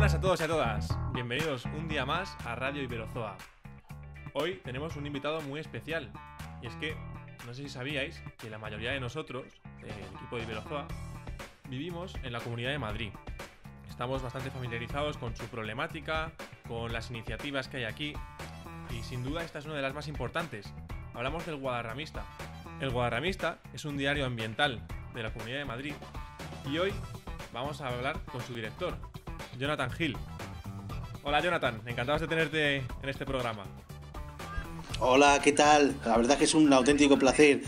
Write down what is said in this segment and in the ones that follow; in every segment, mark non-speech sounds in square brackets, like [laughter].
buenas a todos y a todas. Bienvenidos un día más a Radio Iberozoa. Hoy tenemos un invitado muy especial. Y es que, no sé si sabíais que la mayoría de nosotros, del equipo de Iberozoa, vivimos en la Comunidad de Madrid. Estamos bastante familiarizados con su problemática, con las iniciativas que hay aquí. Y sin duda esta es una de las más importantes. Hablamos del Guadarramista. El Guadarramista es un diario ambiental de la Comunidad de Madrid. Y hoy vamos a hablar con su director, Jonathan Hill. Hola Jonathan, encantados de tenerte en este programa. Hola, ¿qué tal? La verdad que es un auténtico placer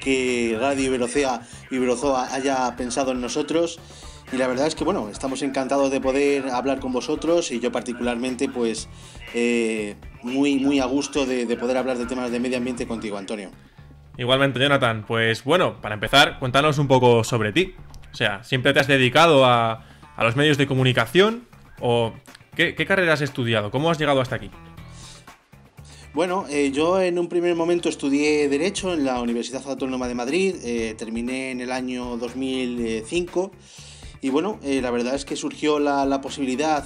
que Radio Iberocea, Iberozoa haya pensado en nosotros y la verdad es que bueno, estamos encantados de poder hablar con vosotros y yo particularmente pues eh, muy, muy a gusto de, de poder hablar de temas de medio ambiente contigo, Antonio. Igualmente, Jonathan, pues bueno, para empezar, cuéntanos un poco sobre ti. O sea, ¿siempre te has dedicado a, a los medios de comunicación? ¿O qué, carrera has estudiado? ¿Cómo has llegado hasta aquí? Bueno, eh, yo en un primer momento estudié Derecho en la Universidad Autónoma de Madrid, eh, terminé en el año 2005 y bueno, eh, la verdad es que surgió la, la posibilidad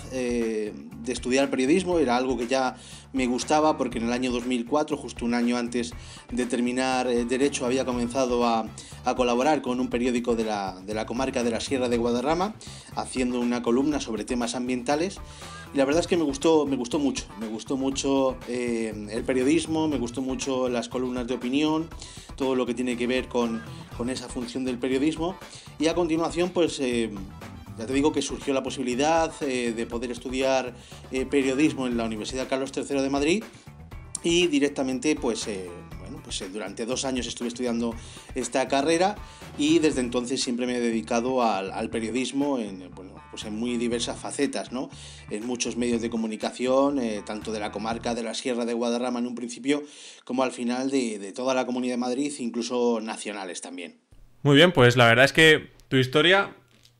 estudiar periodismo, era algo que ya me gustaba porque en el año 2004, justo un año antes de terminar Derecho, había comenzado a, a colaborar con un periódico de la, de la comarca de la Sierra de Guadarrama, haciendo una columna sobre temas ambientales. Y la verdad es que me gustó, me gustó mucho, me gustó mucho eh, el periodismo, me gustó mucho las columnas de opinión, todo lo que tiene que ver con, con esa función del periodismo. Y a continuación, pues eh, ya te digo que surgió la posibilidad eh, de poder estudiar eh, periodismo en la Universidad Carlos III de Madrid y directamente pues eh, pues durante dos años estuve estudiando esta carrera y desde entonces siempre me he dedicado al, periodismo en bueno pues en muy diversas facetas no en muchos medios de comunicación tanto de la comarca de la Sierra de Guadarrama en un principio como al final de, de toda la Comunidad de Madrid incluso nacionales también. Muy bien, pues la verdad es que tu historia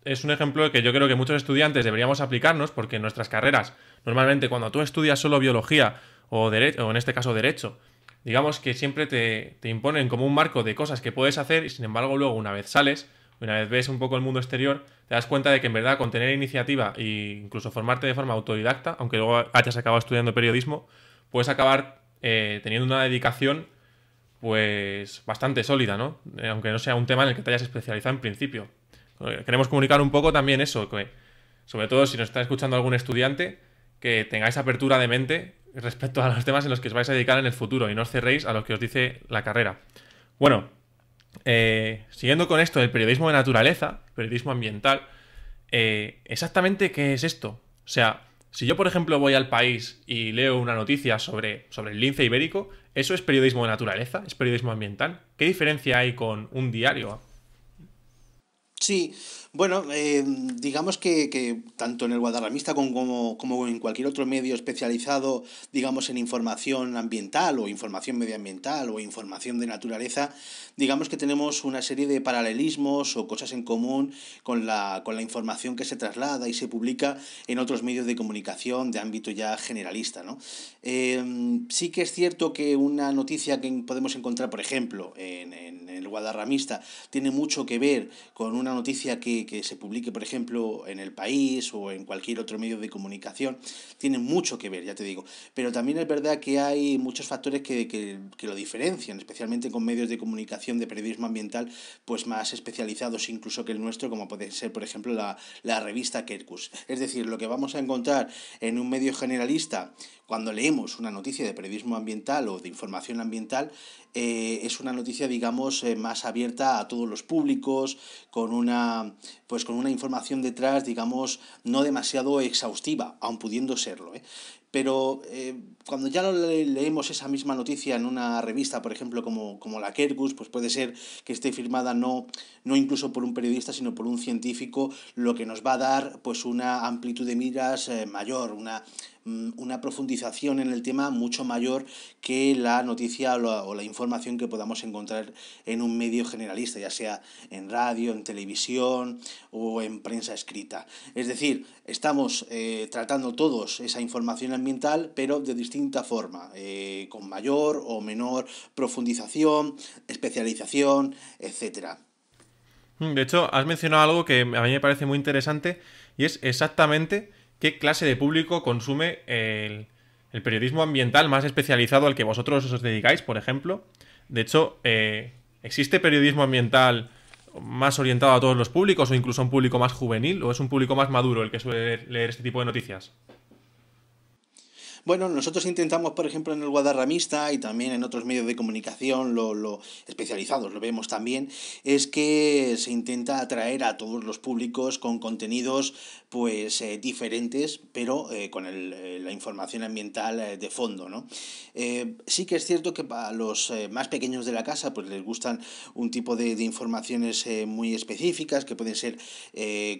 es un ejemplo que yo creo que muchos estudiantes deberíamos aplicarnos porque en nuestras carreras, normalmente cuando tú estudias solo biología o, derecho, o en este caso derecho, digamos que siempre te, te, imponen como un marco de cosas que puedes hacer y sin embargo luego una vez sales, una vez ves un poco el mundo exterior, te das cuenta de que en verdad con tener iniciativa e incluso formarte de forma autodidacta, aunque luego hayas acabado estudiando periodismo, puedes acabar eh, teniendo una dedicación pues bastante sólida, ¿no? Eh, aunque no sea un tema en el que te hayas especializado en principio. Queremos comunicar un poco también eso, que sobre todo si nos está escuchando algún estudiante, que tengáis apertura de mente respecto a los temas en los que os vais a dedicar en el futuro y no os cerréis a lo que os dice la carrera. Bueno, eh, siguiendo con esto del periodismo de naturaleza, periodismo ambiental, eh, exactamente qué es esto. O sea, si yo, por ejemplo, voy al país y leo una noticia sobre, sobre el lince ibérico, ¿eso es periodismo de naturaleza? ¿Es periodismo ambiental? ¿Qué diferencia hay con un diario? Sí, bueno, eh, digamos que, que, tanto en el Guadarramista como, como, en cualquier otro medio especializado, digamos, en información ambiental o información medioambiental o información de naturaleza, digamos que tenemos una serie de paralelismos o cosas en común con la, con la información que se traslada y se publica en otros medios de comunicación de ámbito ya generalista. ¿no? Eh, sí que es cierto que una noticia que podemos encontrar, por ejemplo, en, en el Guadarramista, tiene mucho que ver con una noticia que, que se publique, por ejemplo, en El País o en cualquier otro medio de comunicación, tiene mucho que ver, ya te digo. Pero también es verdad que hay muchos factores que, que, que lo diferencian, especialmente con medios de comunicación de periodismo ambiental, pues más especializados incluso que el nuestro, como puede ser, por ejemplo, la, la revista Kerkus. Es decir, lo que vamos a encontrar en un medio generalista cuando leemos una noticia de periodismo ambiental o de información ambiental, eh, es una noticia, digamos, eh, más abierta a todos los públicos, con una, pues con una información detrás, digamos, no demasiado exhaustiva, aun pudiendo serlo. ¿eh? Pero eh, cuando ya le leemos esa misma noticia en una revista, por ejemplo, como, como la Kergus, pues puede ser que esté firmada no, no incluso por un periodista, sino por un científico, lo que nos va a dar pues una amplitud de miras eh, mayor, una, una profundización en el tema mucho mayor que la noticia o la, o la, información que podamos encontrar en un medio generalista, ya sea en radio, en televisión o en prensa escrita. Es decir, estamos eh, tratando todos esa información pero de distinta forma, eh, con mayor o menor profundización, especialización, etcétera. De hecho, has mencionado algo que a mí me parece muy interesante y es exactamente qué clase de público consume el, periodismo ambiental más especializado al que vosotros os dedicáis, por ejemplo. De hecho, eh, ¿existe periodismo ambiental más orientado a todos los públicos o incluso a un público más juvenil o es un público más maduro el que suele leer este tipo de noticias? Bueno, nosotros intentamos, por ejemplo, en el Guadarramista y también en otros medios de comunicación, lo, lo especializados, lo vemos también, es que se intenta atraer a todos los públicos con contenidos pues eh, diferentes, pero eh, con el, eh, la información ambiental de fondo, ¿no? sí que es cierto que para los más pequeños de la casa pues les gustan un tipo de, de informaciones muy específicas, que pueden ser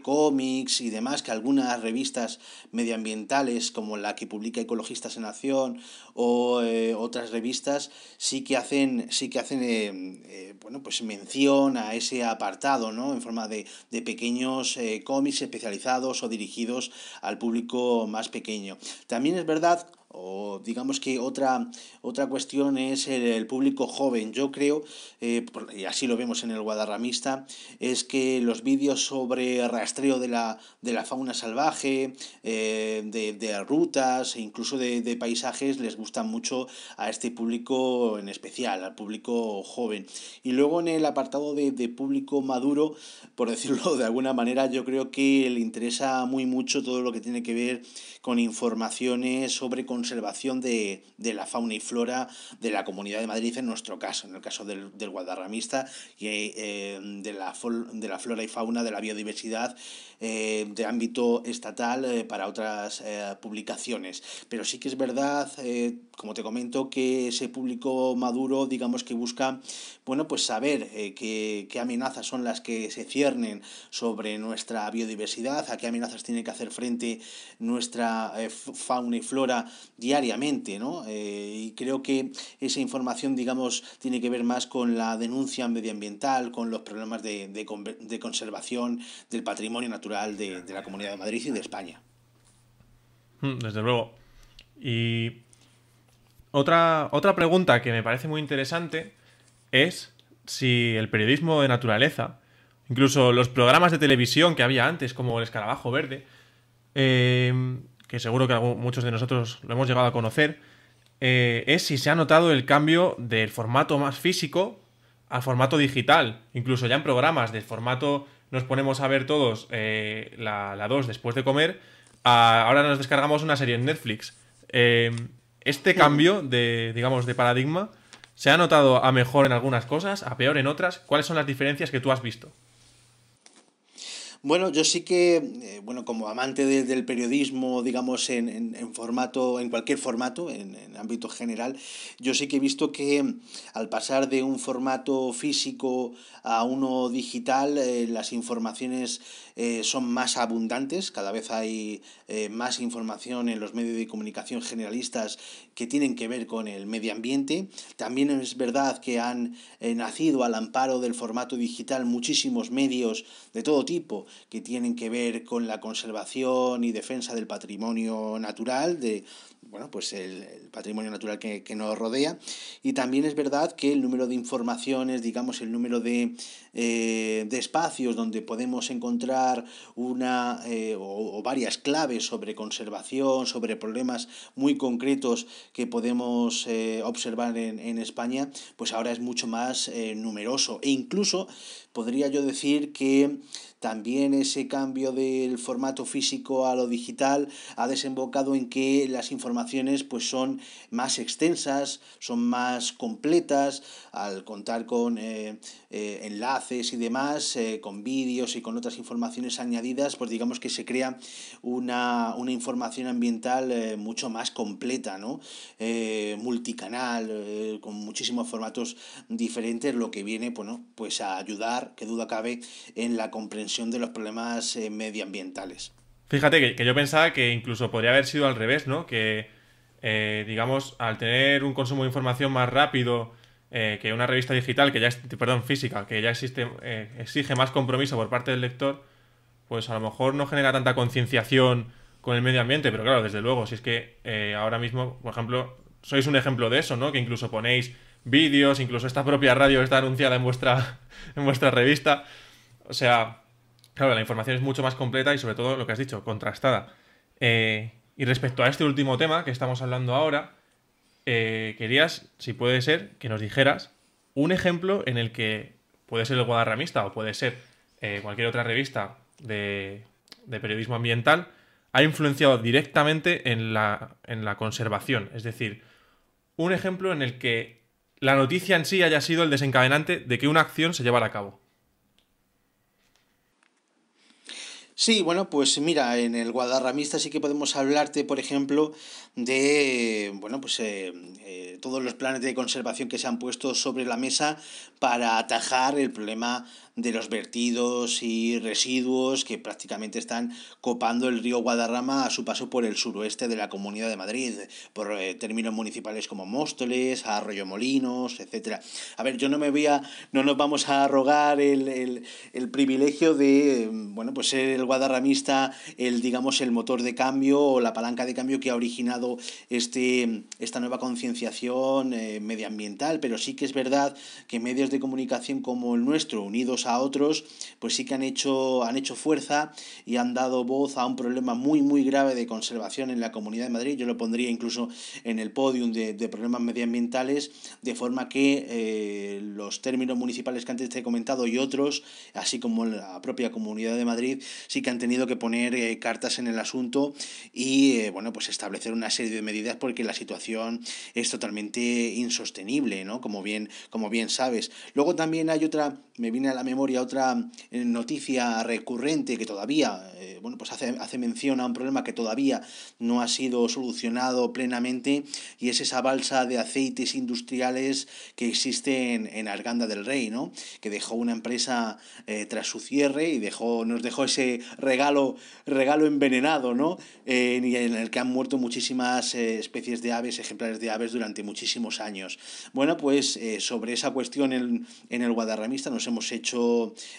cómics y demás, que algunas revistas medioambientales como la que publica Ecología en Acción o eh, otras revistas sí que hacen, sí que hacen eh, eh, bueno, pues mención a ese apartado, ¿no? En forma de, de pequeños cómics especializados o dirigidos al público más pequeño. También es verdad o digamos que otra, otra cuestión es el, público joven. Yo creo, eh, y así lo vemos en el Guadarramista, es que los vídeos sobre rastreo de la, de la fauna salvaje, eh, de, de, rutas e incluso de, de, paisajes les gustan mucho a este público en especial, al público joven. Y luego en el apartado de, de público maduro, por decirlo de alguna manera, yo creo que le interesa muy mucho todo lo que tiene que ver con informaciones sobre conservación de, la fauna y flora de la Comunidad de Madrid, en nuestro caso, en el caso del, del Guadarramista, y eh, de, la, de la flora y fauna, de la biodiversidad eh, de ámbito estatal eh, para otras publicaciones. Pero sí que es verdad, como te comento, que ese público maduro, digamos que busca, bueno, pues saber qué, qué amenazas son las que se ciernen sobre nuestra biodiversidad, a qué amenazas tiene que hacer frente nuestra fauna y flora diariamente, ¿no? Eh, y creo que esa información, digamos, tiene que ver más con la denuncia medioambiental, con los problemas de, de, conservación del patrimonio natural de, de la Comunidad de Madrid y de España. Hmm, desde luego. Y otra, otra pregunta que me parece muy interesante es si el periodismo de naturaleza, incluso los programas de televisión que había antes, como el escarabajo verde, eh, que seguro que muchos de nosotros lo hemos llegado a conocer, eh, es si se ha notado el cambio del formato más físico al formato digital. Incluso ya en programas del formato nos ponemos a ver todos eh, la, 2 después de comer, ahora nos descargamos una serie en Netflix. Eh, este cambio de, digamos, de paradigma, ¿se ha notado a mejor en algunas cosas, a peor en otras? ¿Cuáles son las diferencias que tú has visto? Bueno, yo sí que, eh, bueno, como amante del periodismo, digamos, en, en, en, formato, en cualquier formato, en, en, ámbito general, yo sí que he visto que mm, al pasar de un formato físico a uno digital, eh, las informaciones eh, son más abundantes, cada vez hay eh, más información en los medios de comunicación generalistas que tienen que ver con el medio ambiente. También es verdad que han eh, nacido al amparo del formato digital muchísimos medios de todo tipo que tienen que ver con la conservación y defensa del patrimonio natural, de, bueno, pues el, patrimonio natural que, nos rodea. Y también es verdad que el número de informaciones, digamos, el número de, eh, de espacios donde podemos encontrar una eh, o, varias claves sobre conservación, sobre problemas muy concretos que podemos eh, observar en, en, España, pues ahora es mucho más numeroso. E incluso podría yo decir que también ese cambio del formato físico a lo digital ha desembocado en que las informaciones pues son más extensas, son más completas, al contar con eh, eh, enlaces y demás, eh, con vídeos y con otras informaciones añadidas, pues digamos que se crea una, una información ambiental mucho más completa, ¿no? multicanal, con muchísimos formatos diferentes, lo que viene bueno, pues a ayudar, que duda cabe, en la comprensión de los problemas eh, medioambientales. Fíjate que, yo pensaba que incluso podría haber sido al revés, ¿no? Que, eh, digamos, al tener un consumo de información más rápido eh, que una revista digital, que ya perdón, física, que ya existe, exige más compromiso por parte del lector, pues a lo mejor no genera tanta concienciación con el medio ambiente, pero claro, desde luego, si es que ahora mismo, por ejemplo, sois un ejemplo de eso, ¿no? Que incluso ponéis vídeos, incluso esta propia radio está anunciada en vuestra, [laughs] en vuestra revista. O sea, Claro, la información es mucho más completa y sobre todo lo que has dicho, contrastada. Eh, y respecto a este último tema que estamos hablando ahora, eh, querías, si puede ser, que nos dijeras un ejemplo en el que puede ser el Guadarramista o puede ser eh, cualquier otra revista de, de, periodismo ambiental, ha influenciado directamente en la, en la conservación. Es decir, un ejemplo en el que la noticia en sí haya sido el desencadenante de que una acción se llevara a cabo. Sí, bueno, pues mira, en el Guadarramista sí que podemos hablarte, por ejemplo, de bueno, pues eh, eh, todos los planes de conservación que se han puesto sobre la mesa para atajar el problema de los vertidos y residuos que prácticamente están copando el río Guadarrama a su paso por el suroeste de la Comunidad de Madrid, por eh, términos municipales como Móstoles, Arroyo Molinos, etcétera. A ver, yo no me voy a, no nos vamos a arrogar el, el, el privilegio de, bueno, pues ser el guadarramista, el, digamos, el motor de cambio o la palanca de cambio que ha originado este, esta nueva concienciación eh, medioambiental, pero sí que es verdad que medios de comunicación como el nuestro, unidos a otros, pues sí que han hecho, han hecho fuerza y han dado voz a un problema muy, muy grave de conservación en la Comunidad de Madrid. Yo lo pondría incluso en el podium de, de problemas medioambientales, de forma que eh, los términos municipales que antes te he comentado y otros, así como la propia Comunidad de Madrid, sí que han tenido que poner eh, cartas en el asunto y, eh, bueno, pues establecer una serie de medidas porque la situación es totalmente insostenible, ¿no? Como bien, como bien sabes. Luego también hay otra me viene a la memoria otra eh, noticia recurrente que todavía, eh, bueno, pues hace, hace mención a un problema que todavía no ha sido solucionado plenamente y es esa balsa de aceites industriales que existe en, en Arganda del Rey, ¿no? Que dejó una empresa eh, tras su cierre y dejó, nos dejó ese regalo, regalo envenenado, ¿no? en el que han muerto muchísimas especies de aves, ejemplares de aves durante muchísimos años. Bueno, pues sobre esa cuestión en, en el Guadarramista nos hemos hecho,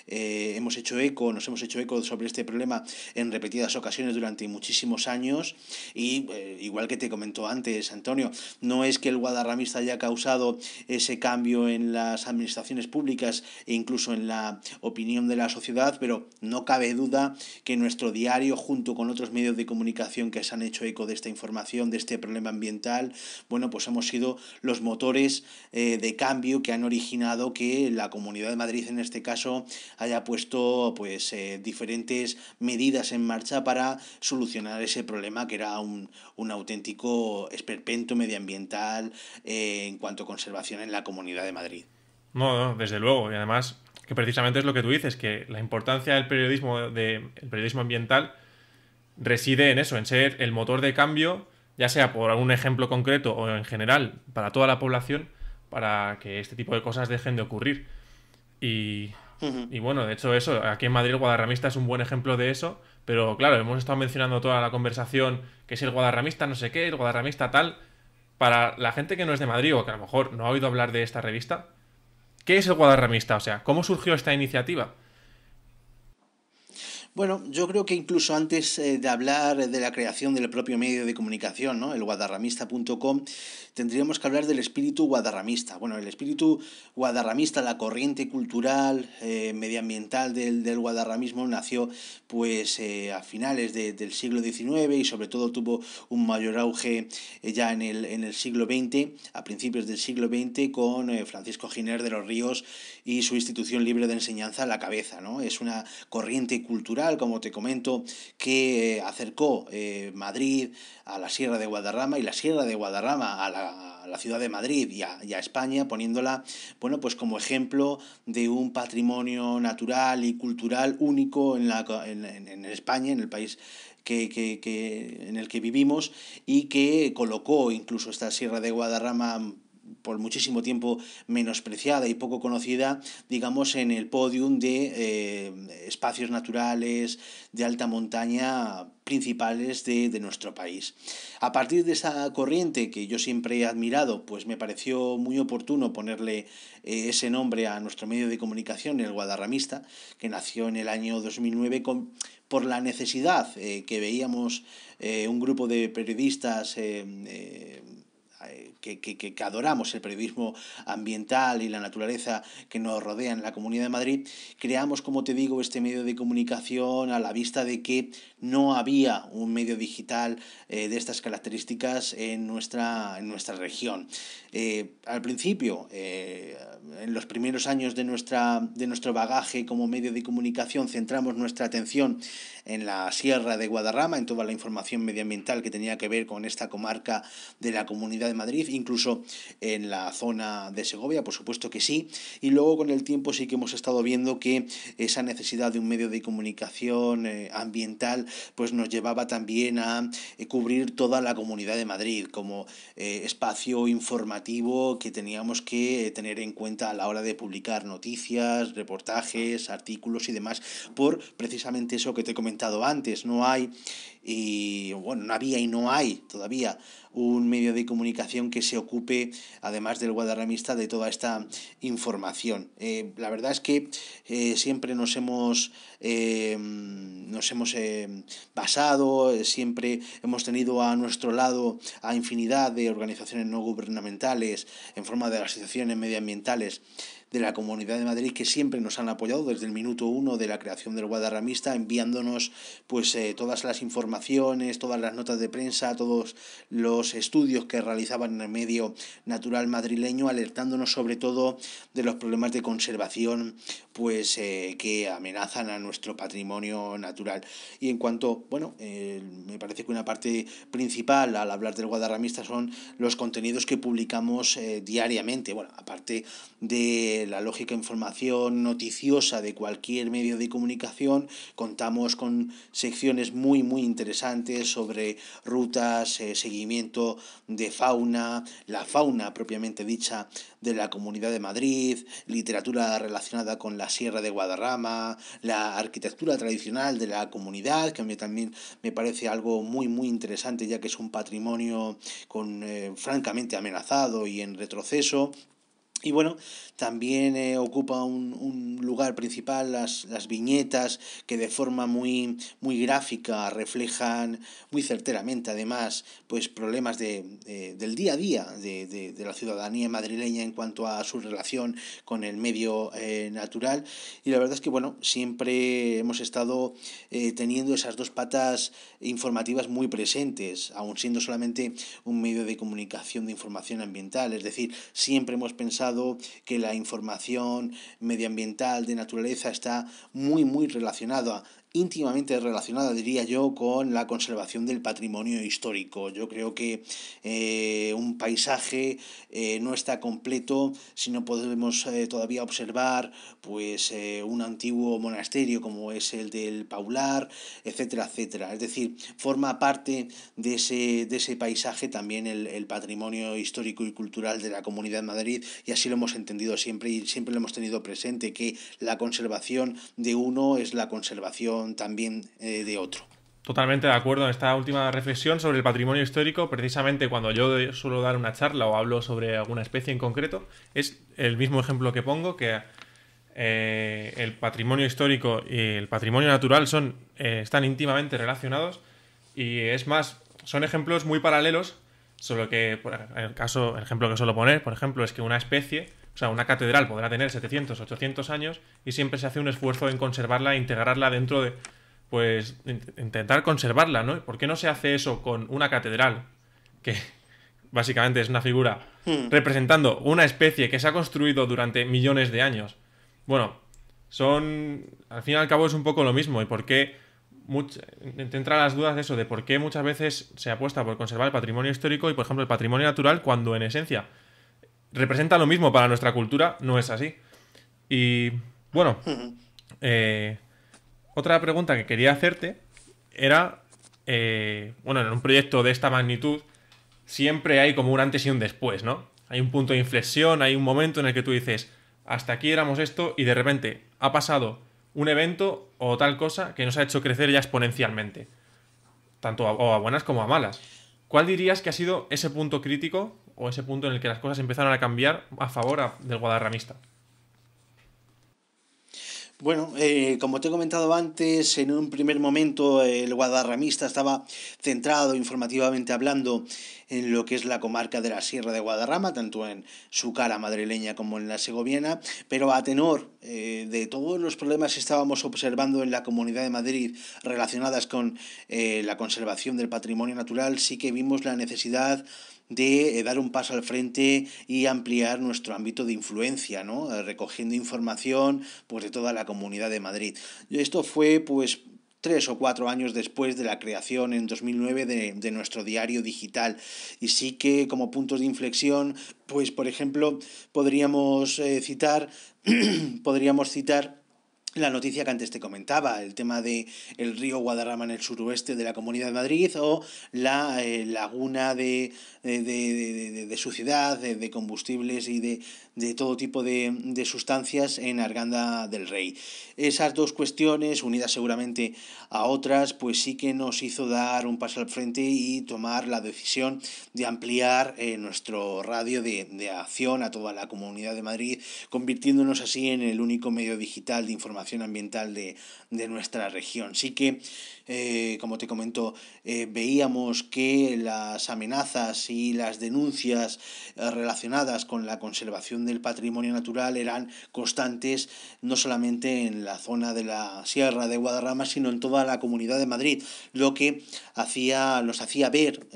eh, hemos hecho eco, nos hemos hecho eco sobre este problema en repetidas ocasiones durante muchísimos años. Y eh, igual que te comentó antes Antonio, no es que el guadarramista haya causado ese cambio en las administraciones públicas e incluso en la opinión de la sociedad, pero no cabe duda que nuestro diario junto con otros medios de comunicación que se han hecho eco de esta información, de este problema ambiental, bueno, pues hemos sido los motores eh, de cambio que han originado que la Comunidad de Madrid en este caso haya puesto pues eh, diferentes medidas en marcha para solucionar ese problema que era un, un auténtico esperpento medioambiental eh, en cuanto a conservación en la Comunidad de Madrid. No, no, desde luego. Y además, que precisamente es lo que tú dices, que la importancia del periodismo, de, el periodismo ambiental reside en eso, en ser el motor de cambio, ya sea por algún ejemplo concreto o en general para toda la población, para que este tipo de cosas dejen de ocurrir. Y, y, bueno, de hecho eso, aquí en Madrid el guadarramista es un buen ejemplo de eso, pero claro, hemos estado mencionando toda la conversación que es el guadarramista no sé qué, el guadarramista tal. Para la gente que no es de Madrid o que a lo mejor no ha oído hablar de esta revista, ¿qué es el guadarramista? O sea, ¿cómo surgió esta iniciativa? Bueno, yo creo que incluso antes eh, de hablar de la creación del propio medio de comunicación, ¿no? el guadarramista.com, tendríamos que hablar del espíritu guadarramista. Bueno, el espíritu guadarramista, la corriente cultural, eh, medioambiental del, del, guadarramismo nació pues eh, a finales de, del siglo XIX y sobre todo tuvo un mayor auge ya en el, en el siglo XX, a principios del siglo XX, con Francisco Giner de los Ríos y su institución libre de enseñanza a la cabeza. ¿no? Es una corriente cultural como te comento, que acercó eh, Madrid a la Sierra de Guadarrama y la Sierra de Guadarrama a la, la ciudad de Madrid y a, a, España, poniéndola, bueno, pues como ejemplo de un patrimonio natural y cultural único en, la, en, en España, en el país que, que, que, en el que vivimos y que colocó incluso esta Sierra de Guadarrama por muchísimo tiempo menospreciada y poco conocida, digamos, en el podium de eh, espacios naturales de alta montaña principales de, de, nuestro país. A partir de esa corriente que yo siempre he admirado, pues me pareció muy oportuno ponerle eh, ese nombre a nuestro medio de comunicación, el Guadarramista, que nació en el año 2009 con, por la necesidad eh, que veíamos eh, un grupo de periodistas eh, que, que, adoramos el periodismo ambiental y la naturaleza que nos rodea en la Comunidad de Madrid, creamos, como te digo, este medio de comunicación a la vista de que no había un medio digital eh, de estas características en nuestra, en nuestra región. Eh, al principio, en los primeros años de, nuestra, de nuestro bagaje como medio de comunicación, centramos nuestra atención en la Sierra de Guadarrama, en toda la información medioambiental que tenía que ver con esta comarca de la Comunidad de Madrid, incluso en la zona de Segovia, por supuesto que sí. Y luego con el tiempo sí que hemos estado viendo que esa necesidad de un medio de comunicación eh, ambiental pues nos llevaba también a eh, cubrir toda la Comunidad de Madrid como eh, espacio informativo que teníamos que tener en cuenta a la hora de publicar noticias, reportajes, artículos y demás, por precisamente eso que te he comentado antes. No hay y bueno, no había y no hay todavía un medio de comunicación que se ocupe, además del guadarramista, de toda esta información. Eh, la verdad es que eh, siempre nos hemos, eh, nos hemos basado, siempre hemos tenido a nuestro lado a infinidad de organizaciones no gubernamentales en forma de asociaciones medioambientales de la Comunidad de Madrid que siempre nos han apoyado desde el minuto uno de la creación del Guadarramista, enviándonos pues eh, todas las informaciones, todas las notas de prensa, todos los estudios que realizaban en el medio natural madrileño, alertándonos sobre todo de los problemas de conservación pues eh, que amenazan a nuestro patrimonio natural. Y en cuanto, bueno, eh, me parece que una parte principal al hablar del Guadarramista son los contenidos que publicamos diariamente, bueno, aparte de la lógica información noticiosa de cualquier medio de comunicación, contamos con secciones muy muy interesantes sobre rutas, eh, seguimiento de fauna, la fauna propiamente dicha de la Comunidad de Madrid, literatura relacionada con la Sierra de Guadarrama, la arquitectura tradicional de la comunidad, que a mí también me parece algo muy muy interesante ya que es un patrimonio con eh, francamente amenazado y en retroceso. Y bueno, también eh, ocupa un, un, lugar principal las, las, viñetas que de forma muy, muy gráfica reflejan muy certeramente además pues problemas de, del día a día de, de, de, la ciudadanía madrileña en cuanto a su relación con el medio eh, natural. Y la verdad es que bueno siempre hemos estado eh, teniendo esas dos patas informativas muy presentes aun siendo solamente un medio de comunicación de información ambiental. Es decir siempre hemos pensado que la información medioambiental de naturaleza está muy muy relacionada íntimamente relacionada, diría yo, con la conservación del patrimonio histórico. Yo creo que eh, un paisaje eh, no está completo si no podemos eh, todavía observar pues, un antiguo monasterio como es el del Paular, etcétera, etcétera. Es decir, forma parte de ese, de ese paisaje también el, el patrimonio histórico y cultural de la Comunidad de Madrid y así lo hemos entendido siempre y siempre lo hemos tenido presente, que la conservación de uno es la conservación también eh, de otro. Totalmente de acuerdo en esta última reflexión sobre el patrimonio histórico. Precisamente cuando yo suelo dar una charla o hablo sobre alguna especie en concreto, es el mismo ejemplo que pongo, que eh, el patrimonio histórico y el patrimonio natural son, eh, están íntimamente relacionados y es más, son ejemplos muy paralelos, solo que el caso, el ejemplo que suelo poner, por ejemplo, es que una especie o sea, una catedral podrá tener 700, 800 años y siempre se hace un esfuerzo en conservarla e integrarla dentro de, pues, intentar conservarla, ¿no? ¿Por qué no se hace eso con una catedral? Que [laughs] básicamente es una figura hmm. representando una especie que se ha construido durante millones de años. Bueno, son, al fin y al cabo es un poco lo mismo. ¿Y por qué? te entran las dudas de eso, de por qué muchas veces se apuesta por conservar el patrimonio histórico y, por ejemplo, el patrimonio natural, cuando en esencia representa lo mismo para nuestra cultura, no es así. Y bueno, [laughs] eh, otra pregunta que quería hacerte era, eh, bueno, en un proyecto de esta magnitud siempre hay como un antes y un después, ¿no? Hay un punto de inflexión, hay un momento en el que tú dices, hasta aquí éramos esto y de repente ha pasado un evento o tal cosa que nos ha hecho crecer ya exponencialmente, tanto a buenas como a malas. ¿Cuál dirías que ha sido ese punto crítico o ese punto en el que las cosas empezaron a cambiar a favor del guadarramista? Bueno, eh, como te he comentado antes, en un primer momento el guadarramista estaba centrado informativamente hablando en lo que es la comarca de la Sierra de Guadarrama, tanto en su cara madrileña como en la segoviana, pero a tenor eh, de todos los problemas que estábamos observando en la Comunidad de Madrid relacionadas con eh, la conservación del patrimonio natural, sí que vimos la necesidad de eh, dar un paso al frente y ampliar nuestro ámbito de influencia, ¿no? Eh, recogiendo información pues, de toda la comunidad de Madrid. Esto fue pues tres o cuatro años después de la creación en 2009 de, de, nuestro diario digital. Y sí que como puntos de inflexión, pues por ejemplo, podríamos eh, citar, [clears throat] podríamos citar la noticia que antes te comentaba, el tema de el río Guadarrama en el suroeste de la Comunidad de Madrid o la eh, laguna de, de, de, de, suciedad, de, combustibles y de, de todo tipo de, de sustancias en Arganda del Rey. Esas dos cuestiones, unidas seguramente a otras, pues sí que nos hizo dar un paso al frente y tomar la decisión de ampliar eh, nuestro radio de, de acción a toda la Comunidad de Madrid, convirtiéndonos así en el único medio digital de información ambiental de, de nuestra región. Sí que eh, como te comento, eh, veíamos que las amenazas y las denuncias eh, relacionadas con la conservación del patrimonio natural eran constantes no solamente en la zona de la Sierra de Guadarrama, sino en toda la comunidad de Madrid, lo que hacía, nos hacía ver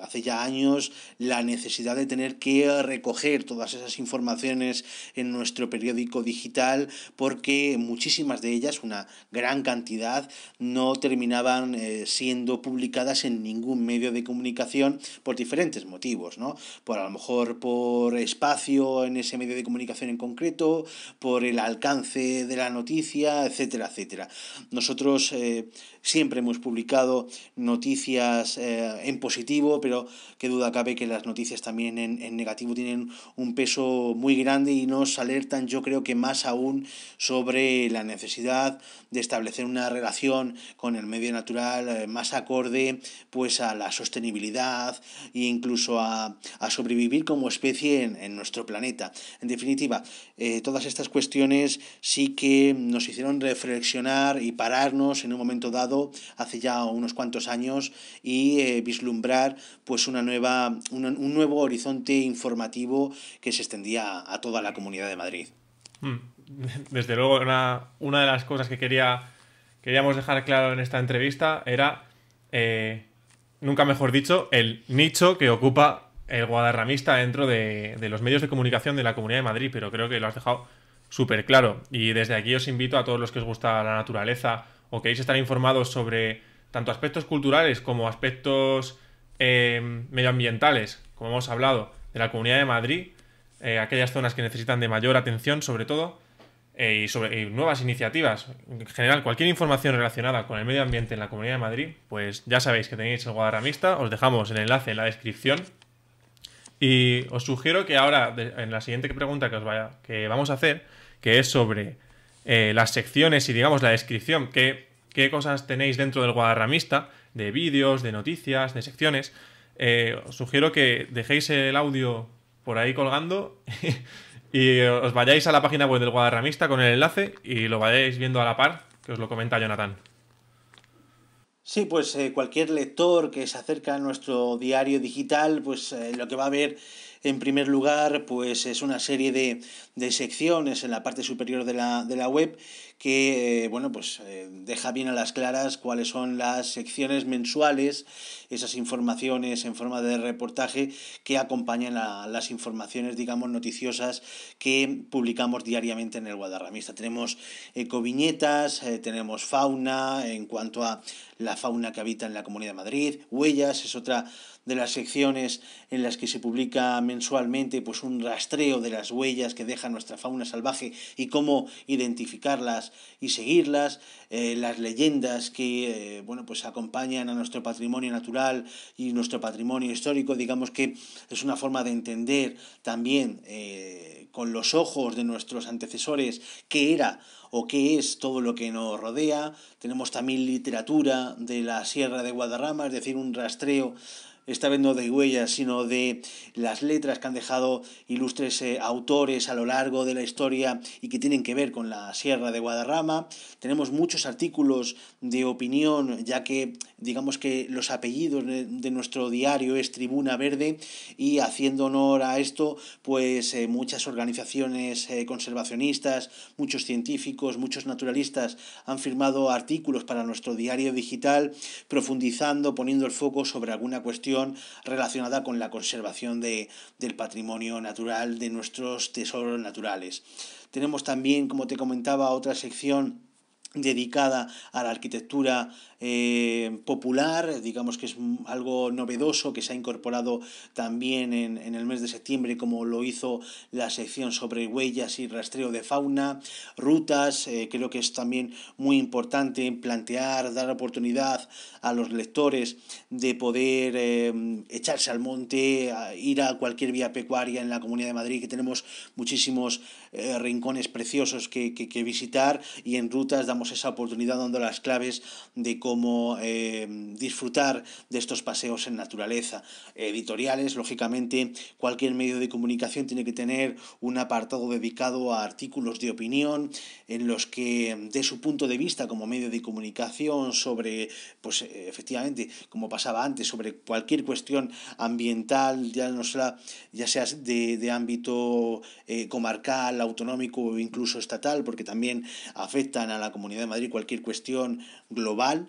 hace ya años la necesidad de tener que recoger todas esas informaciones en nuestro periódico digital porque muchísimas de ellas, una gran cantidad, no terminaban terminaban eh, siendo publicadas en ningún medio de comunicación por diferentes motivos, ¿no? Por a lo mejor por espacio en ese medio de comunicación en concreto, por el alcance de la noticia, etcétera, etcétera. Nosotros eh, siempre hemos publicado noticias eh, en positivo, pero qué duda cabe que las noticias también en, en negativo tienen un peso muy grande y nos alertan, yo creo que más aún sobre la necesidad de establecer una relación con el medio natural eh, más acorde pues a la sostenibilidad e incluso a, a sobrevivir como especie en, en, nuestro planeta. En definitiva, eh, todas estas cuestiones sí que nos hicieron reflexionar y pararnos en un momento dado hace ya unos cuantos años y eh, vislumbrar pues una nueva, un, un nuevo horizonte informativo que se extendía a toda la comunidad de Madrid. Hmm. [laughs] Desde luego, una, una de las cosas que quería queríamos dejar claro en esta entrevista era, eh, nunca mejor dicho, el nicho que ocupa el guadarramista dentro de, los medios de comunicación de la Comunidad de Madrid, pero creo que lo has dejado súper claro. Y desde aquí os invito a todos los que os gusta la naturaleza o queréis estar informados sobre tanto aspectos culturales como aspectos eh, medioambientales, como hemos hablado, de la Comunidad de Madrid, eh, aquellas zonas que necesitan de mayor atención sobre todo, eh, y sobre nuevas iniciativas, en general, cualquier información relacionada con el medio ambiente en la Comunidad de Madrid, pues ya sabéis que tenéis el Guadarramista, os dejamos el enlace en la descripción. Y os sugiero que ahora, en la siguiente pregunta que, os vaya, que vamos a hacer, que es sobre eh, las secciones y digamos la descripción, qué, qué cosas tenéis dentro del Guadarramista, de vídeos, de noticias, de secciones, eh, os sugiero que dejéis el audio por ahí colgando [laughs] y os vayáis a la página web del Guadarramista con el enlace y lo vayáis viendo a la par, que os lo comenta Jonathan. Sí, pues eh, cualquier lector que se acerca a nuestro diario digital, pues eh, lo que va a ver en primer lugar, pues es una serie de, de secciones en la parte superior de la, de la web que eh, bueno pues deja bien a las claras cuáles son las secciones mensuales esas informaciones en forma de reportaje que acompañan a las informaciones digamos noticiosas que publicamos diariamente en el Guadarramista. Tenemos ecoviñetas eh, tenemos fauna en cuanto a la fauna que habita en la Comunidad de Madrid huellas es otra de las secciones en las que se publica mensualmente pues un rastreo de las huellas que deja nuestra fauna salvaje y cómo identificarlas y seguirlas, eh, las leyendas que eh, bueno pues acompañan a nuestro patrimonio natural y nuestro patrimonio histórico, digamos que es una forma de entender también eh, con los ojos de nuestros antecesores qué era o qué es todo lo que nos rodea. Tenemos también literatura de la Sierra de Guadarrama, es decir, un rastreo esta vez no de huellas, sino de las letras que han dejado ilustres eh, autores a lo largo de la historia y que tienen que ver con la Sierra de Guadarrama. Tenemos muchos artículos de opinión, ya que digamos que los apellidos de, nuestro diario es Tribuna Verde y haciendo honor a esto, pues eh, muchas organizaciones eh, conservacionistas, muchos científicos, muchos naturalistas han firmado artículos para nuestro diario digital profundizando, poniendo el foco sobre alguna cuestión relacionada con la conservación de, del patrimonio natural, de nuestros tesoros naturales. Tenemos también, como te comentaba, otra sección dedicada a la arquitectura eh, popular, digamos que es algo novedoso que se ha incorporado también en, en, el mes de septiembre, como lo hizo la sección sobre huellas y rastreo de fauna, rutas, eh, creo que es también muy importante plantear, dar oportunidad a los lectores de poder eh, echarse al monte, ir a cualquier vía pecuaria en la Comunidad de Madrid, que tenemos muchísimos rincones preciosos que, que, que visitar y en rutas damos esa oportunidad dando las claves de cómo eh, disfrutar de estos paseos en naturaleza. Editoriales, lógicamente, cualquier medio de comunicación tiene que tener un apartado dedicado a artículos de opinión en los que de su punto de vista como medio de comunicación sobre, pues efectivamente, como pasaba antes, sobre cualquier cuestión ambiental, ya, no sea, ya sea de, de ámbito eh, comarcal, autonómico o incluso estatal, porque también afectan a la Comunidad de Madrid cualquier cuestión global,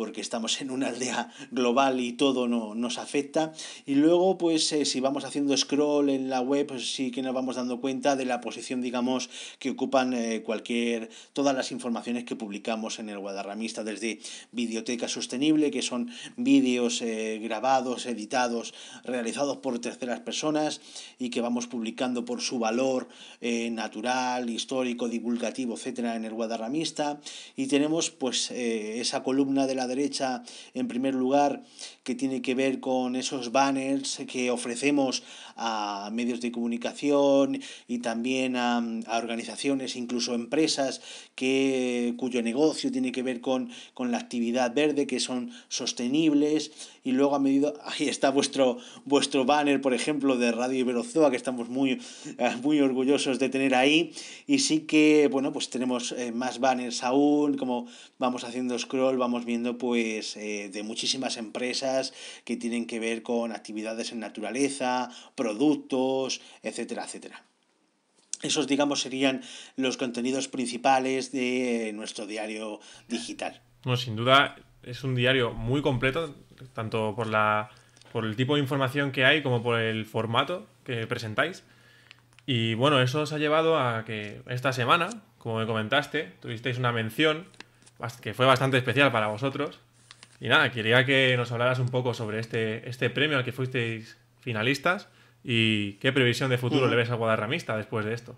porque estamos en una aldea global y todo no, nos afecta. Y luego, pues eh, si vamos haciendo scroll en la web, pues sí que nos vamos dando cuenta de la posición, digamos, que ocupan eh, cualquier, todas las informaciones que publicamos en el Guadarramista, desde Videoteca Sostenible, que son vídeos eh, grabados, editados, realizados por terceras personas y que vamos publicando por su valor natural, histórico, divulgativo, etcétera, en el Guadarramista. Y tenemos, pues, esa columna de la derecha, en primer lugar, que tiene que ver con esos banners que ofrecemos a medios de comunicación y también a, organizaciones, incluso empresas, que, cuyo negocio tiene que ver con, con la actividad verde, que son sostenibles. Y luego a medida, ahí está vuestro, vuestro banner, por ejemplo, de Radio Iberozoa, que estamos muy, muy orgullosos de tener ahí. Y sí que, bueno, pues tenemos eh, más banners aún, como vamos haciendo scroll, vamos viendo pues eh, de muchísimas empresas que tienen que ver con actividades en naturaleza, productos, etcétera, etcétera. Esos, digamos, serían los contenidos principales de nuestro diario digital. Bueno, sin duda es un diario muy completo, tanto por, la, por el tipo de información que hay como por el formato que presentáis. Y bueno, eso os ha llevado a que esta semana, como me comentaste, tuvisteis una mención que fue bastante especial para vosotros. Y nada, quería que nos hablaras un poco sobre este, este premio al que fuisteis finalistas y qué previsión de futuro le ves al Guadarramista después de esto.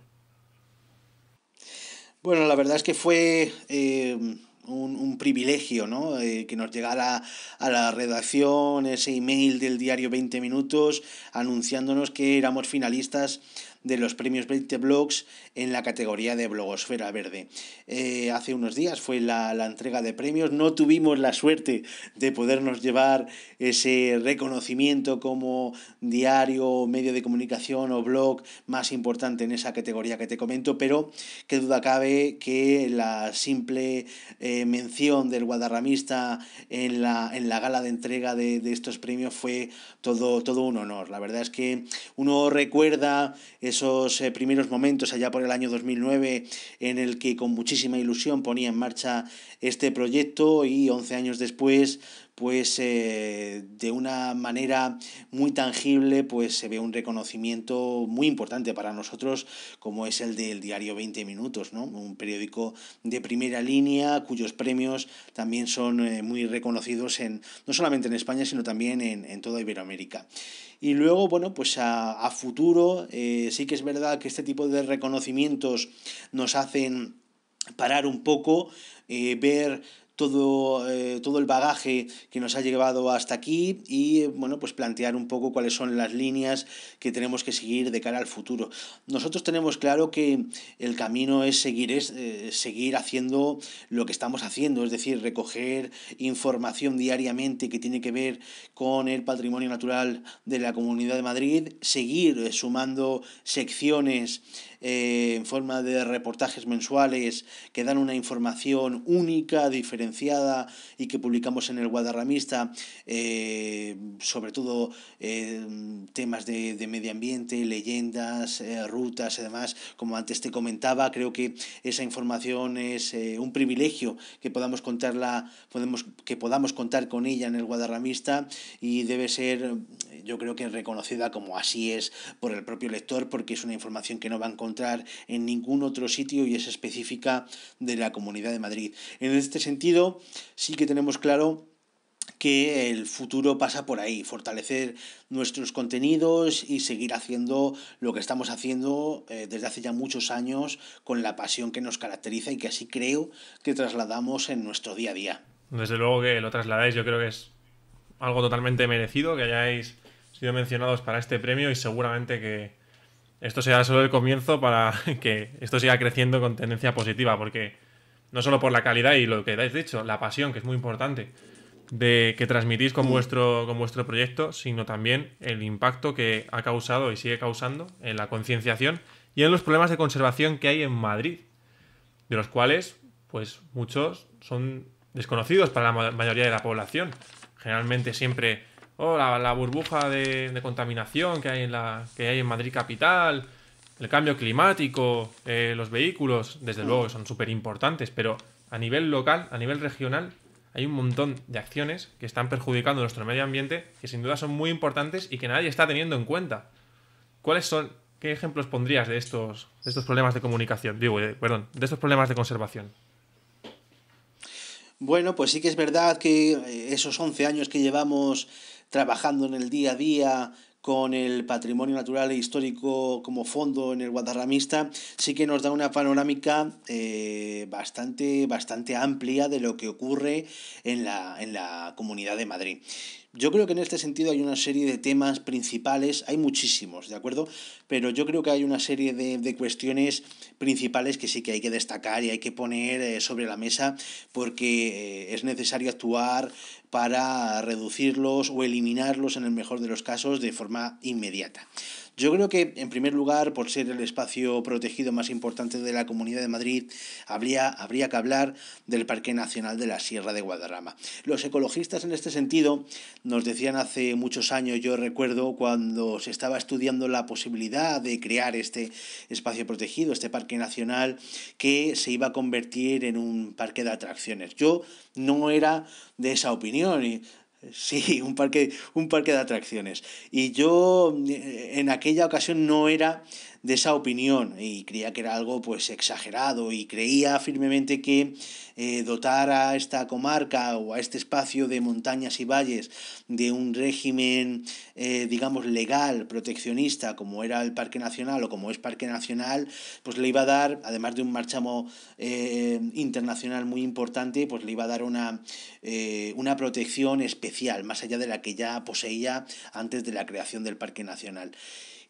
Bueno, la verdad es que fue eh, un, un, privilegio, ¿no? Eh, que nos llegara a la redacción ese email del diario 20 Minutos anunciándonos que éramos finalistas de los premios 20 blogs en la categoría de blogosfera verde. Eh, hace unos días fue la, la, entrega de premios, no tuvimos la suerte de podernos llevar ese reconocimiento como diario, medio de comunicación o blog más importante en esa categoría que te comento, pero qué duda cabe que la simple eh, mención del guadarramista en la, en la gala de entrega de, de estos premios fue todo, todo un honor. La verdad es que uno recuerda esos eh, primeros momentos allá por el año 2009 en el que con muchísima ilusión ponía en marcha este proyecto y 11 años después pues eh, de una manera muy tangible pues se ve un reconocimiento muy importante para nosotros como es el del diario 20 minutos ¿no? un periódico de primera línea cuyos premios también son eh, muy reconocidos en no solamente en España sino también en, en toda Iberoamérica y luego bueno pues a, a futuro eh, sí que es verdad que este tipo de reconocimientos nos hacen parar un poco ver todo, eh, todo el bagaje que nos ha llevado hasta aquí y bueno, pues plantear un poco cuáles son las líneas que tenemos que seguir de cara al futuro. Nosotros tenemos claro que el camino es seguir, es, eh, seguir haciendo lo que estamos haciendo, es decir, recoger información diariamente que tiene que ver con el patrimonio natural de la Comunidad de Madrid, seguir sumando secciones eh, en forma de reportajes mensuales que dan una información única, diferenciada y que publicamos en el Guadarramista, eh, sobre todo eh, temas de, medio ambiente, leyendas, rutas y demás. Como antes te comentaba, creo que esa información es un privilegio que podamos contarla, podemos, que podamos contar con ella en el Guadarramista y debe ser, yo creo que reconocida como así es por el propio lector, porque es una información que no va a en ningún otro sitio y es específica de la Comunidad de Madrid. En este sentido, sí que tenemos claro que el futuro pasa por ahí, fortalecer nuestros contenidos y seguir haciendo lo que estamos haciendo eh, desde hace ya muchos años con la pasión que nos caracteriza y que así creo que trasladamos en nuestro día a día. Desde luego que lo trasladáis, yo creo que es algo totalmente merecido que hayáis sido mencionados para este premio y seguramente que, esto será solo el comienzo para [laughs] que esto siga creciendo con tendencia positiva, porque no solo por la calidad y lo que habéis dicho, la pasión, que es muy importante, de que transmitís con vuestro, con vuestro proyecto, sino también el impacto que ha causado y sigue causando en la concienciación y en los problemas de conservación que hay en Madrid, de los cuales, pues muchos son desconocidos para la mayoría de la población. Generalmente siempre oh, la, burbuja de, contaminación que hay, en la, que hay en Madrid capital, el cambio climático, eh, los vehículos, desde luego son súper importantes, pero a nivel local, a nivel regional, hay un montón de acciones que están perjudicando nuestro medio ambiente que sin duda son muy importantes y que nadie está teniendo en cuenta. ¿Cuáles son, qué ejemplos pondrías de estos, estos problemas de comunicación? Digo, eh, perdón, de estos problemas de conservación. Bueno, pues sí que es verdad que eh, esos 11 años que llevamos trabajando en el día a día con el patrimonio natural e histórico como fondo en el Guadarramista, sí que nos da una panorámica eh, bastante, bastante amplia de lo que ocurre en la, en la Comunidad de Madrid. Yo creo que en este sentido hay una serie de temas principales, hay muchísimos, ¿de acuerdo? Pero yo creo que hay una serie de, cuestiones principales que sí que hay que destacar y hay que poner eh, sobre la mesa porque eh, es necesario actuar para reducirlos o eliminarlos en el mejor de los casos de forma inmediata. Yo creo que, en primer lugar, por ser el espacio protegido más importante de la Comunidad de Madrid, habría, habría que hablar del Parque Nacional de la Sierra de Guadarrama. Los ecologistas, en este sentido, nos decían hace muchos años, yo recuerdo cuando se estaba estudiando la posibilidad de crear este espacio protegido, este Parque Nacional, que se iba a convertir en un parque de atracciones. Yo no era de esa opinión Sí, [laughs] un parque, un parque de atracciones. Y yo eh, en aquella ocasión no era de esa opinión y creía que era algo pues exagerado y creía firmemente que eh, dotar a esta comarca o a este espacio de montañas y valles de un régimen eh, digamos legal proteccionista como era el Parque Nacional o como es Parque Nacional pues le iba a dar además de un marchamo eh, internacional muy importante pues le iba a dar una, una protección especial más allá de la que ya poseía antes de la creación del Parque Nacional.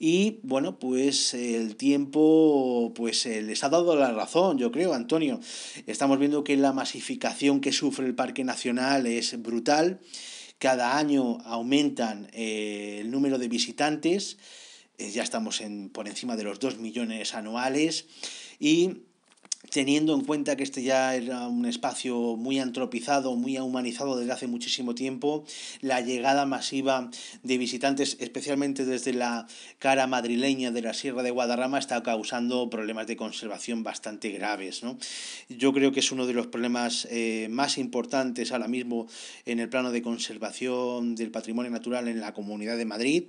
Y bueno, pues el tiempo pues eh, les ha dado la razón, yo creo, Antonio. Estamos viendo que la masificación que sufre el Parque Nacional es brutal. Cada año aumentan eh, el número de visitantes. Eh, ya estamos en, por encima de los 2 millones anuales. Y teniendo en cuenta que este ya era un espacio muy antropizado, muy humanizado desde hace muchísimo tiempo, la llegada masiva de visitantes, especialmente desde la cara madrileña de la Sierra de Guadarrama, está causando problemas de conservación bastante graves. ¿no? Yo creo que es uno de los problemas eh, más importantes ahora mismo en el plano de conservación del patrimonio natural en la Comunidad de Madrid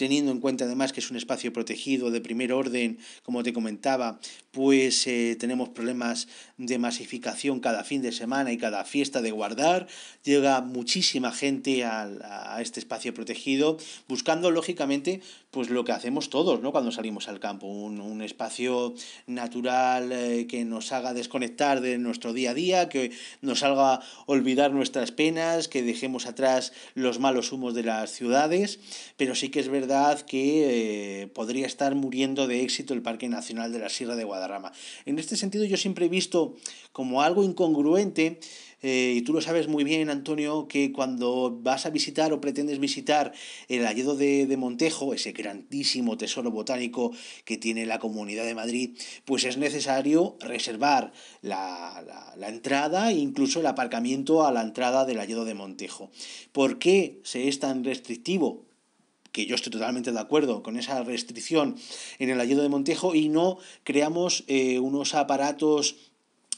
teniendo en cuenta además que es un espacio protegido de primer orden, como te comentaba, pues eh, tenemos problemas de masificación cada fin de semana y cada fiesta de guardar. Llega muchísima gente a, este espacio protegido, buscando lógicamente pues lo que hacemos todos ¿no? cuando salimos al campo, un, un espacio natural eh, que nos haga desconectar de nuestro día a día, que nos haga olvidar nuestras penas, que dejemos atrás los malos humos de las ciudades, pero sí que es verdad que eh, podría estar muriendo de éxito el Parque Nacional de la Sierra de Guadarrama. En este sentido yo siempre he visto como algo incongruente eh, y tú lo sabes muy bien, Antonio, que cuando vas a visitar o pretendes visitar el Alledo de, Montejo, ese grandísimo tesoro botánico que tiene la Comunidad de Madrid, pues es necesario reservar la, la entrada e incluso el aparcamiento a la entrada del Alledo de Montejo. ¿Por qué se es tan restrictivo? Que yo estoy totalmente de acuerdo con esa restricción en el Alledo de Montejo y no creamos eh, unos aparatos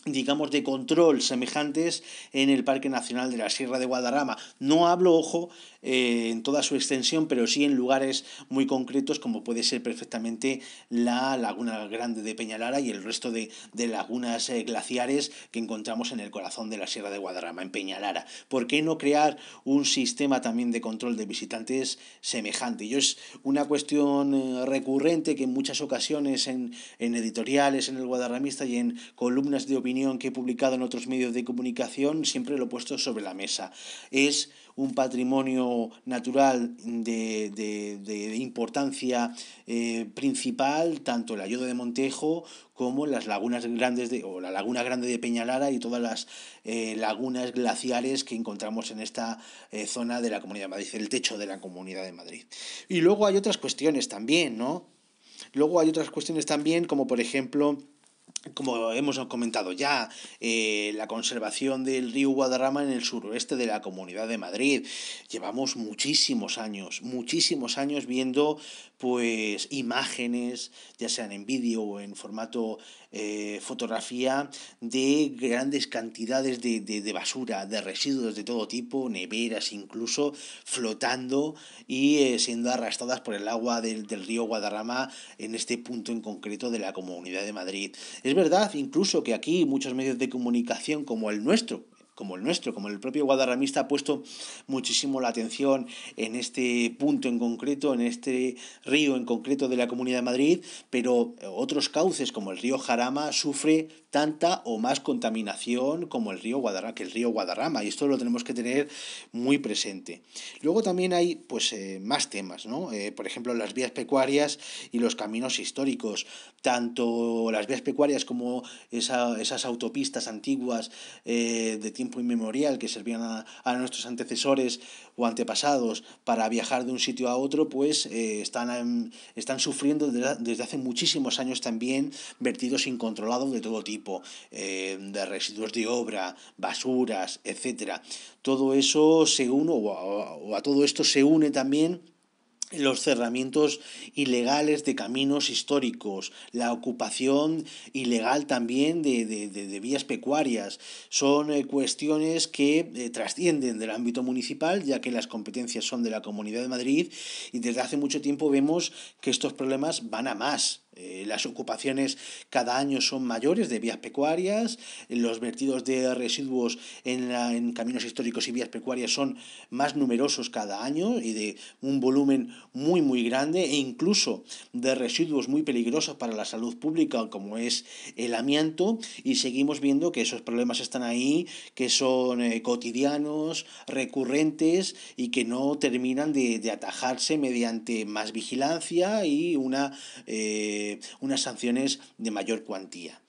digamos, de control semejantes en el Parque Nacional de la Sierra de Guadarrama. No hablo, ojo, eh, en toda su extensión, pero sí en lugares muy concretos como puede ser perfectamente la Laguna Grande de Peñalara y el resto de, lagunas eh, glaciares que encontramos en el corazón de la Sierra de Guadarrama, en Peñalara. ¿Por qué no crear un sistema también de control de visitantes semejante? Yo es una cuestión eh, recurrente que en muchas ocasiones en, en editoriales, en el Guadarramista y en columnas de opinión que he publicado en otros medios de comunicación, siempre lo he puesto sobre la mesa. Es un patrimonio natural de, importancia eh, principal, tanto el Ayodo de Montejo como las lagunas grandes de, o la laguna grande de Peñalara y todas las eh, lagunas glaciares que encontramos en esta eh, zona de la Comunidad de Madrid, el techo de la Comunidad de Madrid. Y luego hay otras cuestiones también, ¿no? Luego hay otras cuestiones también, como por ejemplo como hemos comentado ya, eh, la conservación del río Guadarrama en el suroeste de la Comunidad de Madrid. Llevamos muchísimos años, muchísimos años viendo pues imágenes, ya sean en vídeo o en formato eh, fotografía, de grandes cantidades de, basura, de residuos de todo tipo, neveras incluso, flotando y eh, siendo arrastradas por el agua del, del río Guadarrama en este punto en concreto de la Comunidad de Madrid. Es verdad incluso que aquí muchos medios de comunicación como el nuestro, como el nuestro, como el propio guadarramista ha puesto muchísimo la atención en este punto en concreto, en este río en concreto de la Comunidad de Madrid, pero otros cauces como el río Jarama sufre tanta o más contaminación como el río Guadarrama, que el río Guadarrama, y esto lo tenemos que tener muy presente. Luego también hay pues eh, más temas, ¿no? Eh, por ejemplo, las vías pecuarias y los caminos históricos, tanto las vías pecuarias como esas autopistas antiguas eh, de tiempo inmemorial que servían a, nuestros antecesores o antepasados para viajar de un sitio a otro, pues están, están sufriendo desde hace muchísimos años también vertidos incontrolados de todo tipo eh, de residuos de obra, basuras, etcétera. Todo eso se une, o a todo esto se une también los cerramientos ilegales de caminos históricos, la ocupación ilegal también de, vías pecuarias. Son eh, cuestiones que eh, trascienden del ámbito municipal, ya que las competencias son de la Comunidad de Madrid y desde hace mucho tiempo vemos que estos problemas van a más. Eh, las ocupaciones cada año son mayores de vías pecuarias, los vertidos de residuos en, en, caminos históricos y vías pecuarias son más numerosos cada año y de un volumen muy muy grande e incluso de residuos muy peligrosos para la salud pública como es el amianto y seguimos viendo que esos problemas están ahí, que son eh, cotidianos, recurrentes y que no terminan de, atajarse mediante más vigilancia y una... Eh, unas sanciones de mayor cuantía.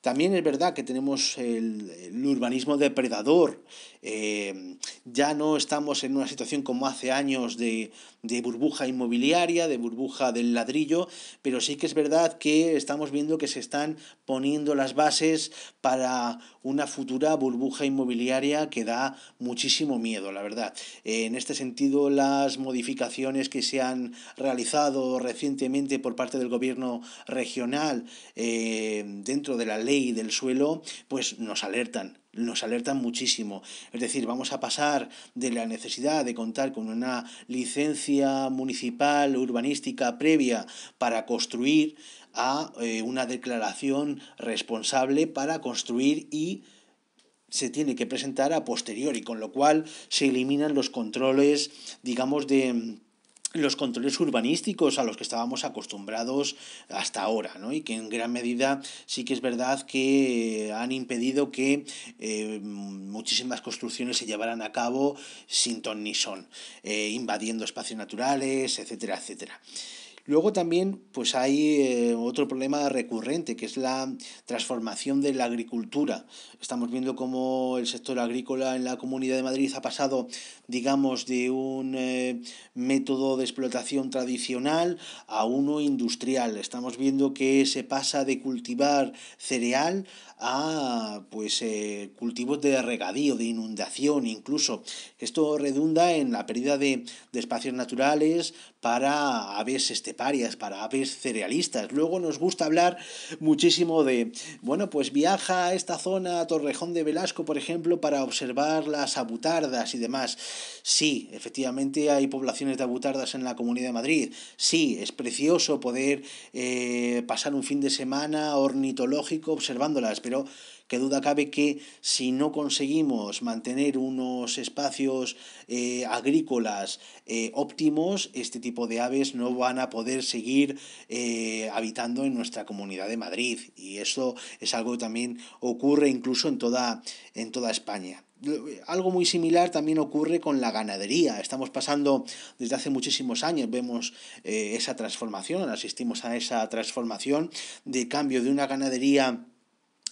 También es verdad que tenemos el, urbanismo depredador. Eh, ya no estamos en una situación como hace años de, de, burbuja inmobiliaria, de burbuja del ladrillo, pero sí que es verdad que estamos viendo que se están poniendo las bases para una futura burbuja inmobiliaria que da muchísimo miedo, la verdad. En este sentido, las modificaciones que se han realizado recientemente por parte del gobierno regional eh, dentro de la ley del suelo, pues nos alertan nos alertan muchísimo. Es decir, vamos a pasar de la necesidad de contar con una licencia municipal urbanística previa para construir a eh, una declaración responsable para construir y se tiene que presentar a posteriori, con lo cual se eliminan los controles, digamos, de los controles urbanísticos a los que estábamos acostumbrados hasta ahora, ¿no? Y que en gran medida sí que es verdad que han impedido que eh, muchísimas construcciones se llevaran a cabo sin ton ni son, eh, invadiendo espacios naturales, etcétera, etcétera. Luego también pues hay eh, otro problema recurrente que es la transformación de la agricultura. Estamos viendo cómo el sector agrícola en la Comunidad de Madrid ha pasado, digamos, de un eh, método de explotación tradicional a uno industrial. Estamos viendo que se pasa de cultivar cereal a pues eh, cultivos de regadío, de inundación incluso. Esto redunda en la pérdida de, de espacios naturales para aves esteparias, para aves cerealistas. Luego nos gusta hablar muchísimo de, bueno, pues viaja a esta zona, a Torrejón de Velasco, por ejemplo, para observar las abutardas y demás. Sí, efectivamente hay poblaciones de abutardas en la Comunidad de Madrid. Sí, es precioso poder eh, pasar un fin de semana ornitológico observándolas, pero que duda cabe que si no conseguimos mantener unos espacios eh, agrícolas eh, óptimos, este tipo de aves no van a poder seguir eh, habitando en nuestra comunidad de Madrid. Y eso es algo que también ocurre incluso en toda, en toda España. Algo muy similar también ocurre con la ganadería. Estamos pasando desde hace muchísimos años, vemos esa transformación, asistimos a esa transformación de cambio de una ganadería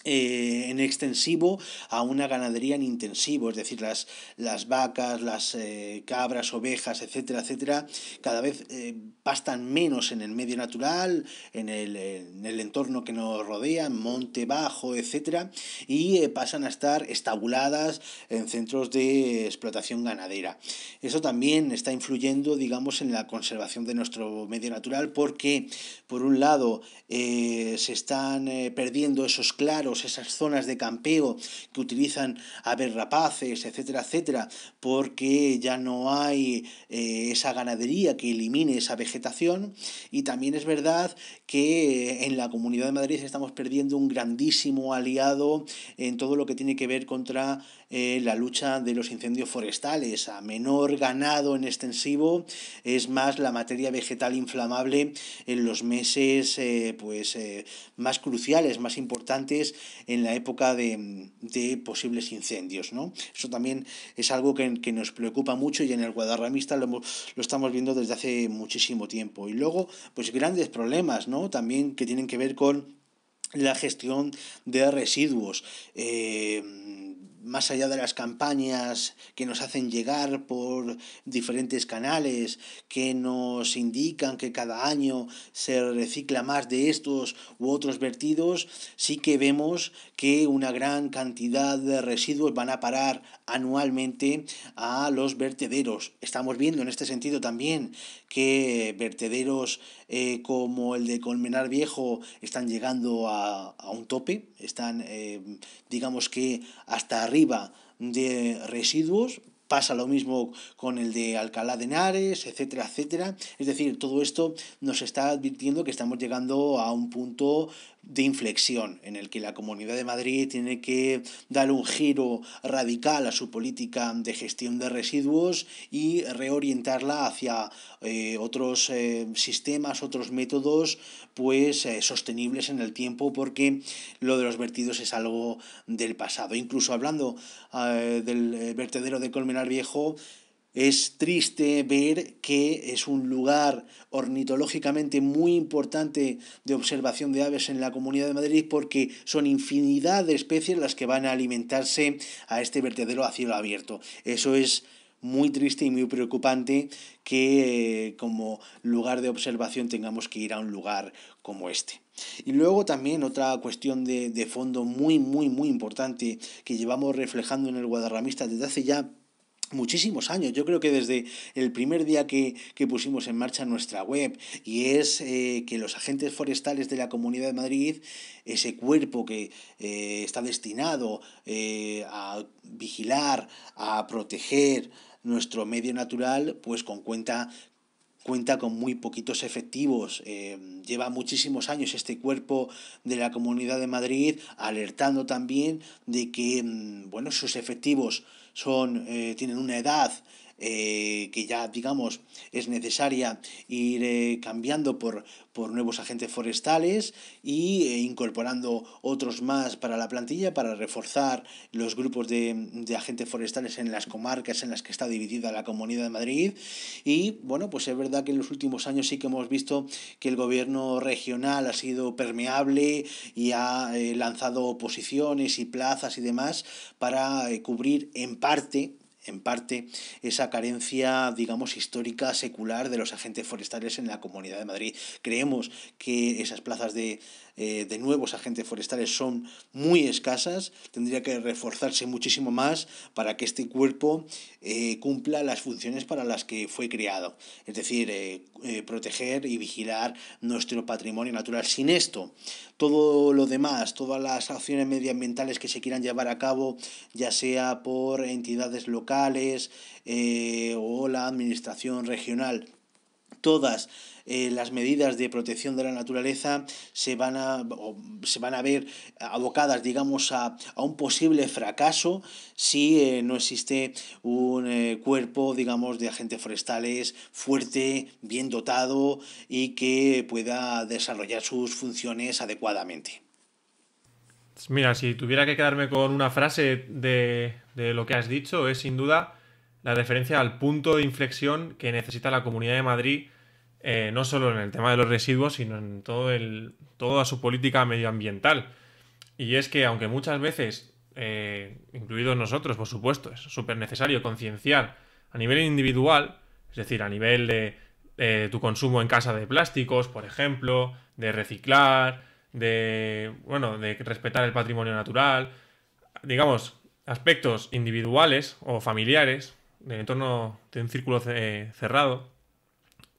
eh, en extensivo a una ganadería en intensivo, es decir, las, las vacas, las eh, cabras, ovejas, etcétera, etcétera, cada vez eh, pastan menos en el medio natural, en el, en el entorno que nos rodea, monte bajo, etcétera, y pasan a estar estabuladas en centros de explotación ganadera. Eso también está influyendo, digamos, en la conservación de nuestro medio natural porque, por un lado, se están perdiendo esos claros esas zonas de campeo que utilizan aves rapaces, etcétera, etcétera, porque ya no hay eh, esa ganadería que elimine esa vegetación. Y también es verdad que en la Comunidad de Madrid estamos perdiendo un grandísimo aliado en todo lo que tiene que ver contra eh, la lucha de los incendios forestales. A menor ganado en extensivo es más la materia vegetal inflamable en los meses eh, pues, más cruciales, más importantes en la época de, posibles incendios. ¿no? Eso también es algo que, nos preocupa mucho y en el Guadarramista lo, lo estamos viendo desde hace muchísimo tiempo. Y luego, pues grandes problemas, ¿no? También que tienen que ver con la gestión de residuos. Eh, más allá de las campañas que nos hacen llegar por diferentes canales, que nos indican que cada año se recicla más de estos u otros vertidos, sí que vemos que una gran cantidad de residuos van a parar anualmente a los vertederos. Estamos viendo en este sentido también que vertederos eh, como el de Colmenar Viejo están llegando a, un tope, están eh, digamos que hasta arriba de residuos, Pasa lo mismo con el de Alcalá de Henares, etcétera, etcétera. Es decir, todo esto nos está advirtiendo que estamos llegando a un punto de inflexión en el que la Comunidad de Madrid tiene que dar un giro radical a su política de gestión de residuos y reorientarla hacia eh, otros eh, sistemas, otros métodos pues eh, sostenibles en el tiempo porque lo de los vertidos es algo del pasado. Incluso hablando del vertedero de Colmenar Viejo, es triste ver que es un lugar ornitológicamente muy importante de observación de aves en la Comunidad de Madrid porque son infinidad de especies las que van a alimentarse a este vertedero a cielo abierto. Eso es muy triste y muy preocupante que eh, como lugar de observación tengamos que ir a un lugar como este. Y luego también otra cuestión de, de fondo muy, muy, muy importante que llevamos reflejando en el Guadarramista desde hace ya muchísimos años. Yo creo que desde el primer día que, pusimos en marcha nuestra web y es eh, que los agentes forestales de la Comunidad de Madrid, ese cuerpo que eh, está destinado eh, a vigilar, a proteger nuestro medio natural, pues con cuenta cuenta con muy poquitos efectivos. lleva muchísimos años este cuerpo de la Comunidad de Madrid alertando también de que mm, bueno, sus efectivos son, eh, tienen una edad eh, que ya, digamos, es necesaria ir eh, cambiando por, por nuevos agentes forestales y eh, incorporando otros más para la plantilla para reforzar los grupos de, de, agentes forestales en las comarcas en las que está dividida la Comunidad de Madrid. Y bueno, pues es verdad que en los últimos años sí que hemos visto que el gobierno regional ha sido permeable y ha lanzado posiciones y plazas y demás para cubrir en parte en parte esa carencia, digamos, histórica, secular de los agentes forestales en la Comunidad de Madrid. Creemos que esas plazas de eh, de nuevos agentes forestales son muy escasas, tendría que reforzarse muchísimo más para que este cuerpo eh, cumpla las funciones para las que fue creado, es decir, eh, proteger y vigilar nuestro patrimonio natural. Sin esto, todo lo demás, todas las acciones medioambientales que se quieran llevar a cabo, ya sea por entidades locales o la administración regional, todas eh, las medidas de protección de la naturaleza se van a, se van a ver abocadas, digamos, a, un posible fracaso si eh, no existe un eh, cuerpo, digamos, de agentes forestales fuerte, bien dotado y que pueda desarrollar sus funciones adecuadamente. Mira, si tuviera que quedarme con una frase de, de lo que has dicho, es sin duda la referencia al punto de inflexión que necesita la Comunidad de Madrid eh, no solo en el tema de los residuos, sino en todo el, toda su política medioambiental. Y es que, aunque muchas veces, eh, incluidos nosotros, por supuesto, es súper necesario concienciar a nivel individual, es decir, a nivel de tu consumo en casa de plásticos, por ejemplo, de reciclar, de, bueno, de respetar el patrimonio natural, digamos, aspectos individuales o familiares, en entorno de un círculo cerrado,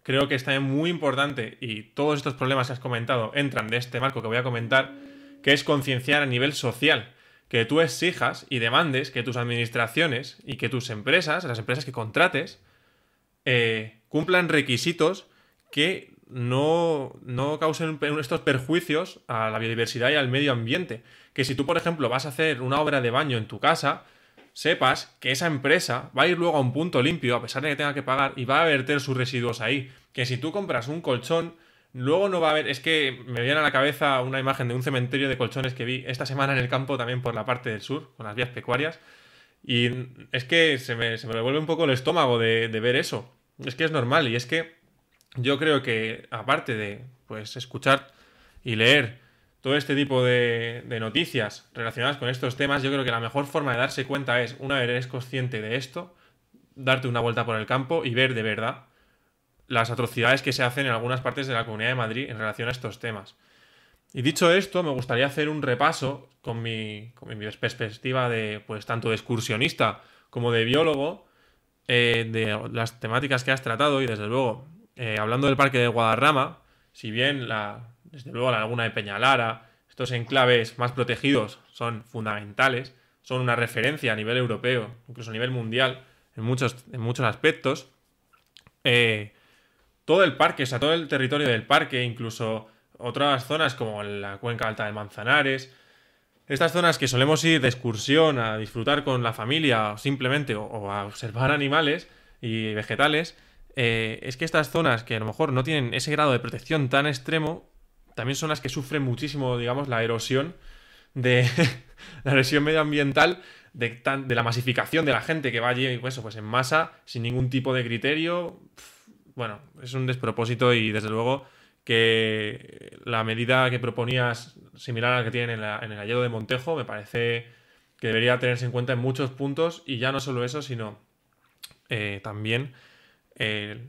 creo que está muy importante y todos estos problemas que has comentado entran de este marco que voy a comentar, que es concienciar a nivel social, que tú exijas y demandes que tus administraciones y que tus empresas, las empresas que contrates, eh, cumplan requisitos que no, no causen estos perjuicios a la biodiversidad y al medio ambiente. Que si tú, por ejemplo, vas a hacer una obra de baño en tu casa, sepas que esa empresa va a ir luego a un punto limpio, a pesar de que tenga que pagar, y va a verter sus residuos ahí. Que si tú compras un colchón, luego no va a haber. Es que me viene a la cabeza una imagen de un cementerio de colchones que vi esta semana en el campo, también por la parte del sur, con las vías pecuarias. Y es que se me, se me revuelve un poco el estómago de, de ver eso. Es que es normal, y es que yo creo que, aparte de pues escuchar y leer todo este tipo de, noticias relacionadas con estos temas, yo creo que la mejor forma de darse cuenta es, una vez eres consciente de esto, darte una vuelta por el campo y ver de verdad las atrocidades que se hacen en algunas partes de la Comunidad de Madrid en relación a estos temas. Y dicho esto, me gustaría hacer un repaso con mi, perspectiva de, pues, tanto de excursionista como de biólogo, eh, de las temáticas que has tratado y desde luego, eh, hablando del Parque de Guadarrama, si bien la, desde luego la laguna de Peñalara, estos enclaves más protegidos son fundamentales, son una referencia a nivel europeo, incluso a nivel mundial, en muchos, en muchos aspectos. Eh, todo el parque, o sea, todo el territorio del parque, incluso otras zonas como la cuenca alta de Manzanares, estas zonas que solemos ir de excursión a disfrutar con la familia o simplemente o, a observar animales y vegetales, eh, es que estas zonas que a lo mejor no tienen ese grado de protección tan extremo, también son las que sufren muchísimo, digamos, la erosión de [laughs] la erosión medioambiental de, de, la masificación de la gente que va allí pues, pues en masa, sin ningún tipo de criterio. Bueno, es un despropósito y desde luego que la medida que proponías, similar a la que tienen en, el Alledo de Montejo, me parece que debería tenerse en cuenta en muchos puntos y ya no solo eso, sino eh, también eh,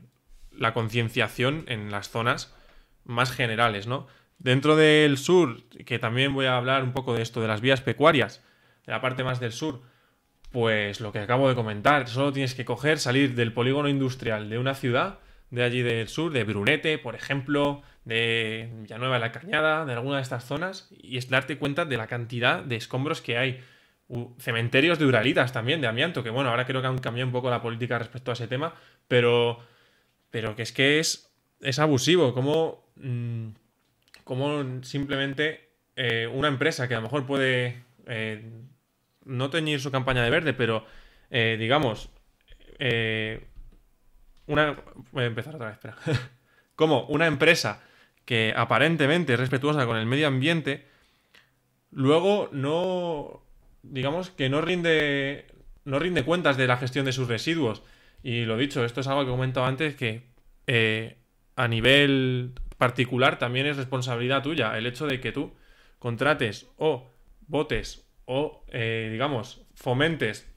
la concienciación en las zonas más generales, ¿no? Dentro del sur, que también voy a hablar un poco de esto, de las vías pecuarias, de la parte más del sur, Pues lo que acabo de comentar, solo tienes que coger, salir del polígono industrial de una ciudad, de allí del sur, de Brunete, por ejemplo, de Villanueva de la Cañada, de alguna de estas zonas, y es darte cuenta de la cantidad de escombros que hay. cementerios de uralitas también, de amianto, que bueno, ahora creo que han cambiado un poco la política respecto a ese tema, pero, pero que es que es, es abusivo, como, mm, como simplemente eh, una empresa que a lo mejor puede eh, no teñir su campaña de verde, pero eh, digamos, una... Voy a empezar otra vez, espera. [laughs] Como una empresa que aparentemente es respetuosa con el medio ambiente, luego no, digamos que no rinde, no rinde cuentas de la gestión de sus residuos. Y lo dicho, esto es algo que he comentado antes que a nivel particular también es responsabilidad tuya el hecho de que tú contrates o votes o, eh, digamos, fomentes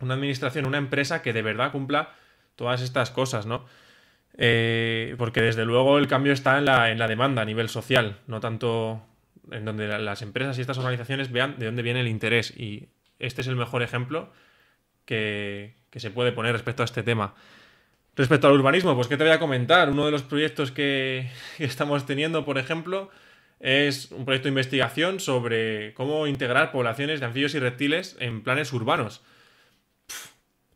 una administración, una empresa que de verdad cumpla todas estas cosas, ¿no? Eh, porque desde luego el cambio está en la, en la demanda a nivel social, no tanto en donde las empresas y estas organizaciones vean de dónde viene el interés. Y este es el mejor ejemplo que, que se puede poner respecto a este tema. Respecto al urbanismo, pues ¿qué te voy a comentar? Uno de los proyectos [laughs] que, estamos teniendo, por ejemplo, es un proyecto de investigación sobre cómo integrar poblaciones de anfibios y reptiles en planes urbanos.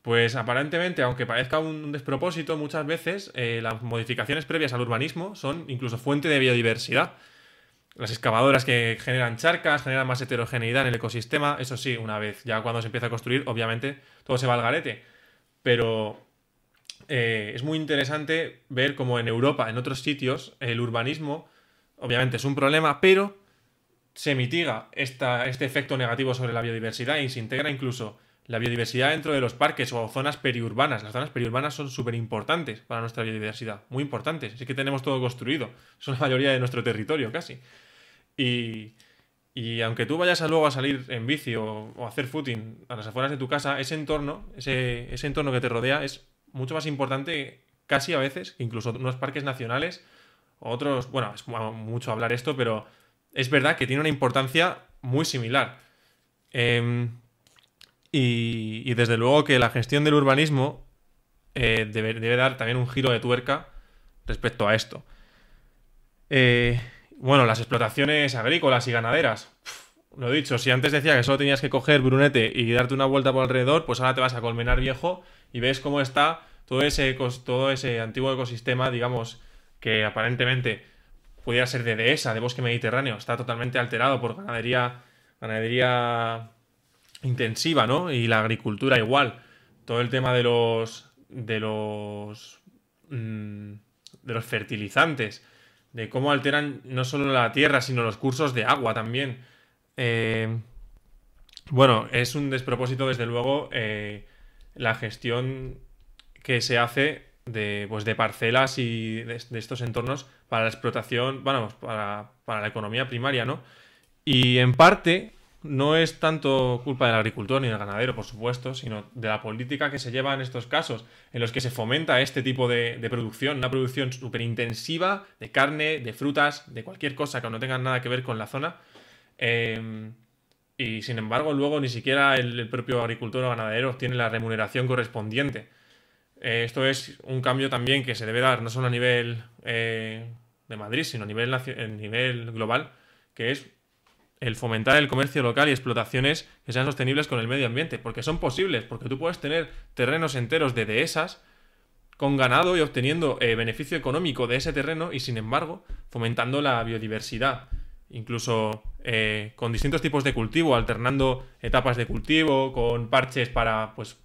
Pues aparentemente, aunque parezca un despropósito, muchas veces eh, las modificaciones previas al urbanismo son incluso fuente de biodiversidad. Las excavadoras que generan charcas, generan más heterogeneidad en el ecosistema, eso sí, una vez ya cuando se empieza a construir, obviamente todo se va al garete. Pero eh, es muy interesante ver cómo en Europa, en otros sitios, el urbanismo obviamente es un problema, pero se mitiga esta, este efecto negativo sobre la biodiversidad y se integra incluso la biodiversidad dentro de los parques o zonas periurbanas. Las zonas periurbanas son súper importantes para nuestra biodiversidad, muy importantes. Es que tenemos todo construido, son la mayoría de nuestro territorio casi. Y, y aunque tú vayas a luego a salir en bici o, a hacer footing a las afueras de tu casa, ese entorno, ese, ese entorno que te rodea es mucho más importante casi a veces que incluso unos parques nacionales otros, bueno, es mucho hablar esto, pero es verdad que tiene una importancia muy similar. Em, y, desde luego que la gestión del urbanismo eh, debe, dar también un giro de tuerca respecto a esto. Eh, bueno, las explotaciones agrícolas y ganaderas. Lo dicho, si antes decía que solo tenías que coger Brunete y darte una vuelta por alrededor, pues ahora te vas a Colmenar Viejo y ves cómo está todo ese, todo ese antiguo ecosistema, digamos, que aparentemente pudiera ser de dehesa, de bosque mediterráneo, está totalmente alterado por ganadería, ganadería intensiva, ¿no? Y la agricultura igual. Todo el tema de los de los mm, de los fertilizantes, de cómo alteran no solo la tierra, sino los cursos de agua también. Eh, bueno, es un despropósito, desde luego, eh, la gestión que se hace de, pues de parcelas y de, estos entornos para la explotación, bueno, para, para la economía primaria, ¿no? Y en parte no es tanto culpa del agricultor ni del ganadero, por supuesto, sino de la política que se lleva en estos casos, en los que se fomenta este tipo de, producción, una producción súper intensiva de carne, de frutas, de cualquier cosa que no tenga nada que ver con la zona. Em, y sin embargo, luego ni siquiera el, propio agricultor o ganadero obtiene la remuneración correspondiente. Eh, esto es un cambio también que se debe dar no solo a nivel eh, de Madrid, sino a nivel, nivel global, que es el fomentar el comercio local y explotaciones que sean sostenibles con el medio ambiente, porque son posibles, porque tú puedes tener terrenos enteros de dehesas con ganado y obteniendo eh, beneficio económico de ese terreno y sin embargo fomentando la biodiversidad, incluso con distintos tipos de cultivo, alternando etapas de cultivo, con parches para pues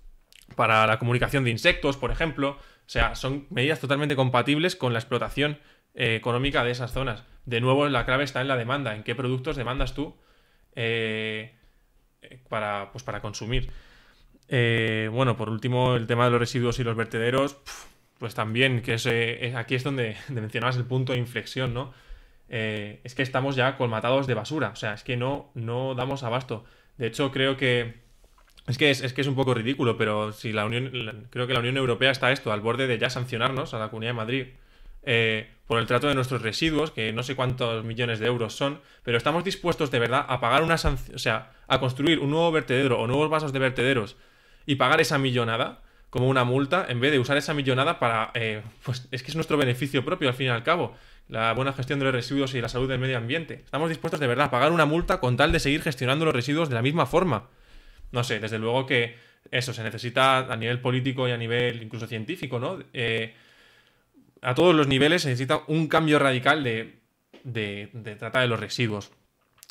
para la comunicación de insectos, por ejemplo. O sea, son medidas totalmente compatibles con la explotación eh, económica de esas zonas. De nuevo, la clave está en la demanda, en qué productos demandas tú eh, para, pues para consumir. Eh, bueno, por último, el tema de los residuos y los vertederos, pues también, que es, aquí es donde, [laughs] mencionabas el punto de inflexión, ¿no? Es que estamos ya colmatados de basura, o sea, es que no, no damos abasto. De hecho, creo que es que es, que es un poco ridículo, pero si la Unión, creo que la Unión Europea está esto, al borde de ya sancionarnos a la Comunidad de Madrid eh, por el trato de nuestros residuos, que no sé cuántos millones de euros son, pero estamos dispuestos de verdad a pagar una sanción, o sea, a construir un nuevo vertedero o nuevos vasos de vertederos y pagar esa millonada como una multa en vez de usar esa millonada para... Eh, pues es que es nuestro beneficio propio al fin y al cabo, la buena gestión de los residuos y la salud del medio ambiente. Estamos dispuestos de verdad a pagar una multa con tal de seguir gestionando los residuos de la misma forma. No sé, desde luego que eso se necesita a nivel político y a nivel incluso científico, ¿no? Eh, a todos los niveles se necesita un cambio radical de, de, de trata de los residuos.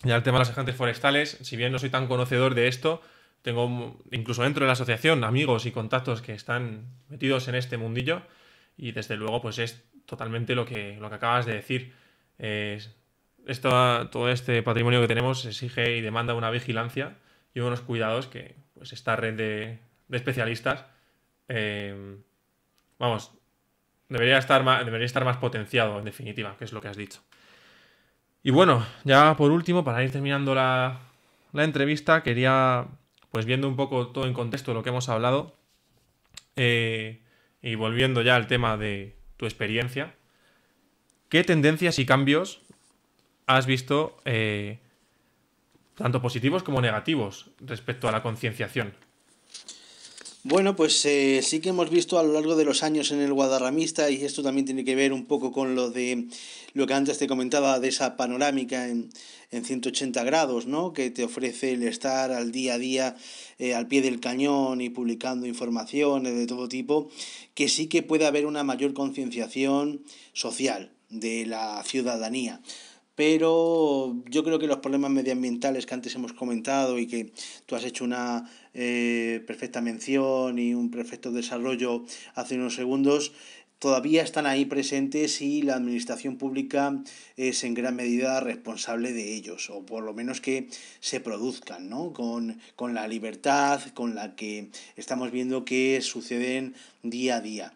Ya el tema de los agentes forestales, si bien no soy tan conocedor de esto, tengo incluso dentro de la asociación amigos y contactos que están metidos en este mundillo y desde luego pues es totalmente lo que, lo que acabas de decir. esto, todo este patrimonio que tenemos exige y demanda una vigilancia y unos cuidados que pues esta red de, especialistas eh, vamos debería estar más, debería estar más potenciado en definitiva que es lo que has dicho y bueno ya por último para ir terminando la, la entrevista quería pues viendo un poco todo en contexto de lo que hemos hablado eh, y volviendo ya al tema de tu experiencia, ¿qué tendencias y cambios has visto, eh, tanto positivos como negativos, respecto a la concienciación? Bueno, pues eh, sí que hemos visto a lo largo de los años en el Guadarramista, y esto también tiene que ver un poco con lo de lo que antes te comentaba de esa panorámica en, en 180 grados, ¿no? Que te ofrece el estar al día a día eh, al pie del cañón y publicando informaciones de todo tipo, que sí que puede haber una mayor concienciación social de la ciudadanía pero yo creo que los problemas medioambientales que antes hemos comentado y que tú has hecho una eh, perfecta mención y un perfecto desarrollo hace unos segundos, todavía están ahí presentes y la administración pública es en gran medida responsable de ellos, o por lo menos que se produzcan, ¿no? Con, con la libertad con la que estamos viendo que suceden día a día.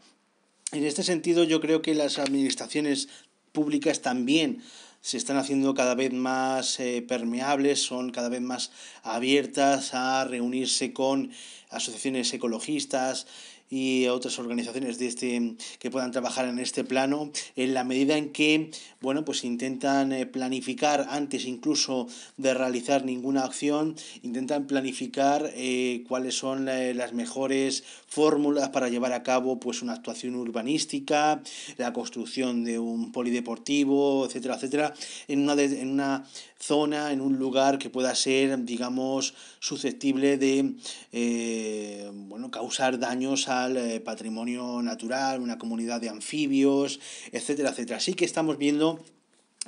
En este sentido, yo creo que las administraciones públicas también se están haciendo cada vez más eh, permeables, son cada vez más abiertas a reunirse con asociaciones ecologistas, y otras organizaciones de este, que puedan trabajar en este plano, en la medida en que bueno, pues intentan eh, planificar antes incluso de realizar ninguna acción, intentan planificar eh, cuáles son las mejores fórmulas para llevar a cabo pues una actuación urbanística, la construcción de un polideportivo, etcétera, etcétera, en una, en una zona, en un lugar que pueda ser, digamos, susceptible de eh, bueno, causar daños al eh, patrimonio natural, una comunidad de anfibios, etcétera, etcétera. Así que estamos viendo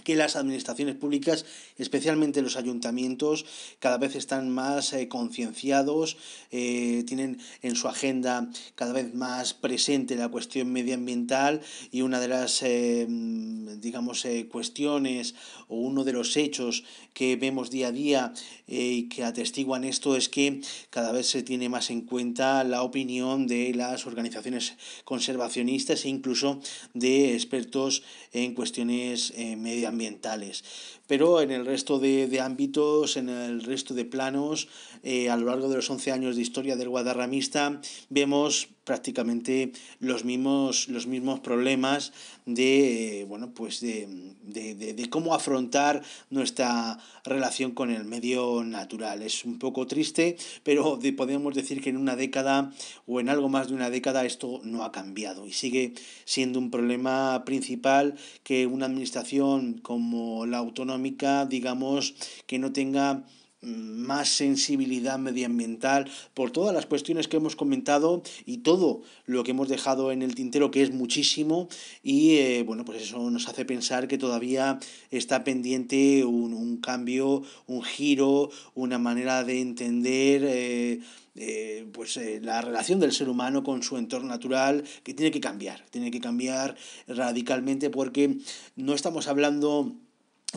que las administraciones públicas, especialmente los ayuntamientos, cada vez están más eh, concienciados, eh, tienen en su agenda cada vez más presente la cuestión medioambiental y una de las, eh, digamos, cuestiones o uno de los hechos que vemos día a día y que atestiguan esto es que cada vez se tiene más en cuenta la opinión de las organizaciones conservacionistas e incluso de expertos en cuestiones medioambientales ambientales. Pero en el resto de, de ámbitos, en el resto de planos, eh, a lo largo de los 11 años de historia del Guadarramista, vemos prácticamente los mismos, los mismos problemas de, bueno, pues de, de, de, cómo afrontar nuestra relación con el medio natural. Es un poco triste, pero podemos decir que en una década o en algo más de una década esto no ha cambiado y sigue siendo un problema principal que una administración como la autonómica, digamos, que no tenga más sensibilidad medioambiental por todas las cuestiones que hemos comentado y todo lo que hemos dejado en el tintero que es muchísimo. Y eh, bueno pues eso nos hace pensar que todavía está pendiente un, un cambio un giro una manera de entender eh, eh, pues la relación del ser humano con su entorno natural que tiene que cambiar tiene que cambiar radicalmente porque no estamos hablando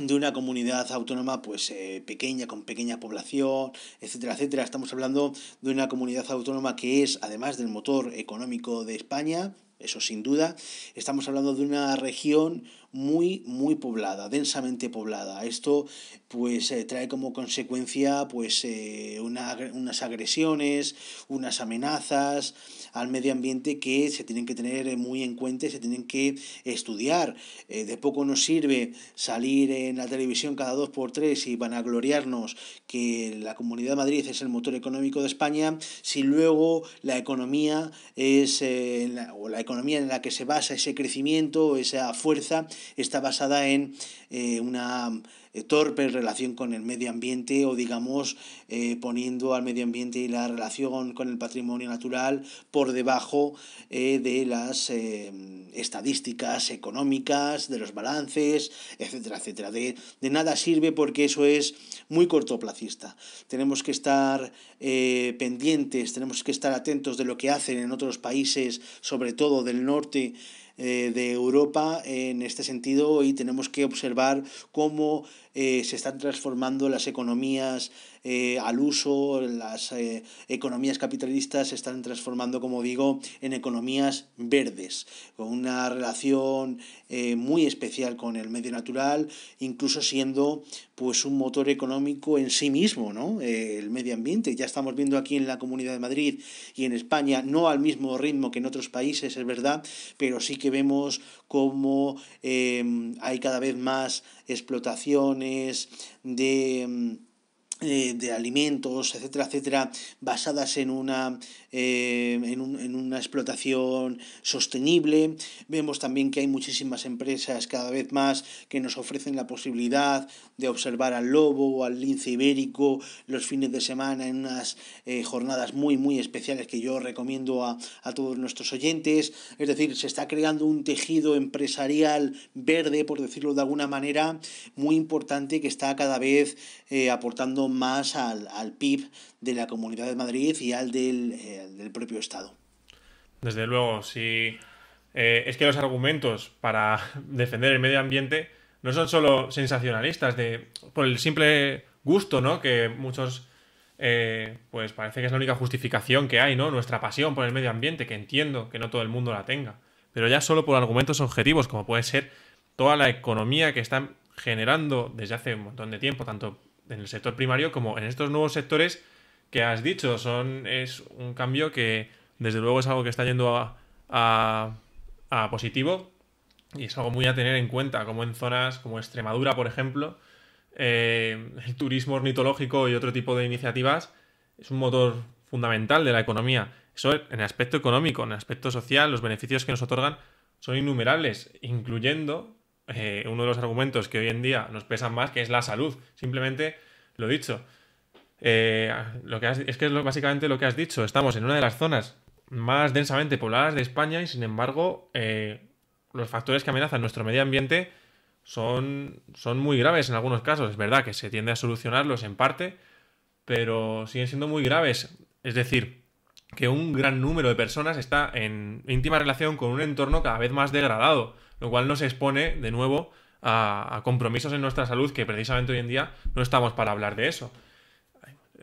de una comunidad autónoma pues eh, pequeña, con pequeña población, etcétera, etcétera. Estamos hablando de una comunidad autónoma que es, además del motor económico de España, eso sin duda, estamos hablando de una región muy, muy poblada, densamente poblada. Esto pues eh, trae como consecuencia pues eh, unas agresiones, unas amenazas al medio ambiente que se tienen que tener muy en cuenta y se tienen que estudiar. Eh, de poco nos sirve salir en la televisión cada dos por tres y van a gloriarnos que la Comunidad de Madrid es el motor económico de España si luego la economía es o la economía en la que se basa ese crecimiento, esa fuerza está basada en eh, una eh, torpe relación con el medio ambiente o digamos eh, poniendo al medio ambiente y la relación con el patrimonio natural por debajo de las estadísticas económicas, de los balances, etcétera, etcétera. De, de, nada sirve porque eso es muy cortoplacista. Tenemos que estar pendientes, tenemos que estar atentos de lo que hacen en otros países, sobre todo del norte eh, de Europa en este sentido y tenemos que observar cómo eh, se están transformando las economías eh, al uso, las eh, economías capitalistas se están transformando, como digo, en economías verdes, con una relación muy especial con el medio natural, incluso siendo pues un motor económico en sí mismo, ¿no? el medio ambiente. Ya estamos viendo aquí en la Comunidad de Madrid y en España, no al mismo ritmo que en otros países, es verdad, pero sí que vemos cómo hay cada vez más explotaciones de mm, eh, de alimentos, etcétera, etcétera, basadas en una, eh, en, un, en, una explotación sostenible. Vemos también que hay muchísimas empresas cada vez más que nos ofrecen la posibilidad de observar al lobo o al lince ibérico los fines de semana en unas eh, jornadas muy, muy especiales que yo recomiendo a, a todos nuestros oyentes. Es decir, se está creando un tejido empresarial verde, por decirlo de alguna manera, muy importante que está cada vez aportando más al, al PIB de la Comunidad de Madrid y al del, eh, propio Estado. Desde luego, sí. Eh, es que los argumentos para [laughs] defender el medio ambiente no son solo sensacionalistas, de, por el simple gusto, ¿no? Que muchos, eh, pues parece que es la única justificación que hay, ¿no? Nuestra pasión por el medio ambiente, que entiendo que no todo el mundo la tenga. Pero ya solo por argumentos objetivos, como puede ser toda la economía que están generando desde hace un montón de tiempo, tanto en el sector primario como en estos nuevos sectores que has dicho. Son, es un cambio que desde luego es algo que está yendo a, a, positivo y es algo muy a tener en cuenta, como en zonas como Extremadura, por ejemplo, eh, el turismo ornitológico y otro tipo de iniciativas es un motor fundamental de la economía. Eso en el aspecto económico, en el aspecto social, los beneficios que nos otorgan son innumerables, incluyendo eh, uno de los argumentos que hoy en día nos pesan más, que es la salud. Simplemente lo dicho. Eh, lo que es que es básicamente lo que has dicho. Estamos en una de las zonas más densamente pobladas de España y sin embargo eh, los factores que amenazan nuestro medio ambiente son, son muy graves en algunos casos. Es verdad que se tiende a solucionarlos en parte, pero siguen siendo muy graves. Es decir, que un gran número de personas está en íntima relación con un entorno cada vez más degradado lo cual nos expone de nuevo a, compromisos en nuestra salud que precisamente hoy en día no estamos para hablar de eso.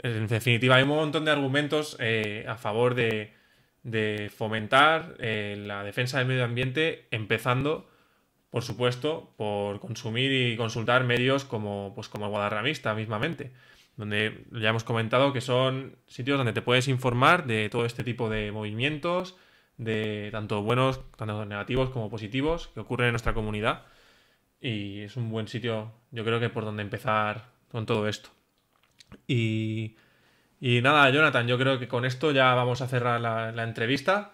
En definitiva, hay un montón de argumentos eh, a favor de, fomentar eh, la defensa del medio ambiente, empezando, por supuesto, por consumir y consultar medios como, pues, como el Guadarramista mismamente, donde ya hemos comentado que son sitios donde te puedes informar de todo este tipo de movimientos, de tanto buenos, tanto negativos como positivos que ocurren en nuestra comunidad. Y es un buen sitio, yo creo que por donde empezar con todo esto. Y, y nada, Jonathan, yo creo que con esto ya vamos a cerrar la, entrevista.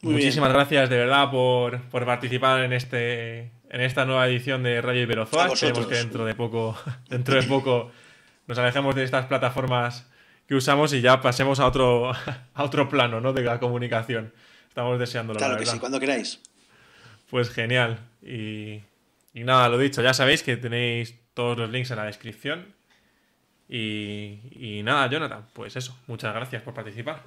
Muchísimas gracias de verdad por, participar en este en esta nueva edición de Radio Iberozoa. Esperemos que dentro de poco, [laughs] dentro de poco nos alejemos de estas plataformas que usamos y ya pasemos a otro, [laughs] a otro plano ¿no? de la comunicación. Estamos deseándolo. Claro que sí, cuando queráis. Pues genial. Y, nada, lo dicho, ya sabéis que tenéis todos los links en la descripción. Y, y nada, Jonathan, pues eso, muchas gracias por participar.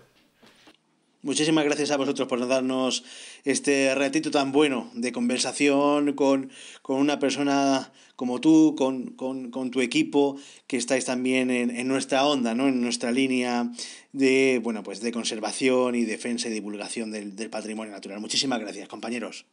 Muchísimas gracias a vosotros por darnos este ratito tan bueno de conversación con, una persona como tú, con, tu equipo, que estáis también en, nuestra onda, ¿no? en nuestra línea de, bueno, pues de conservación y defensa y divulgación del, del patrimonio natural. Muchísimas gracias, compañeros.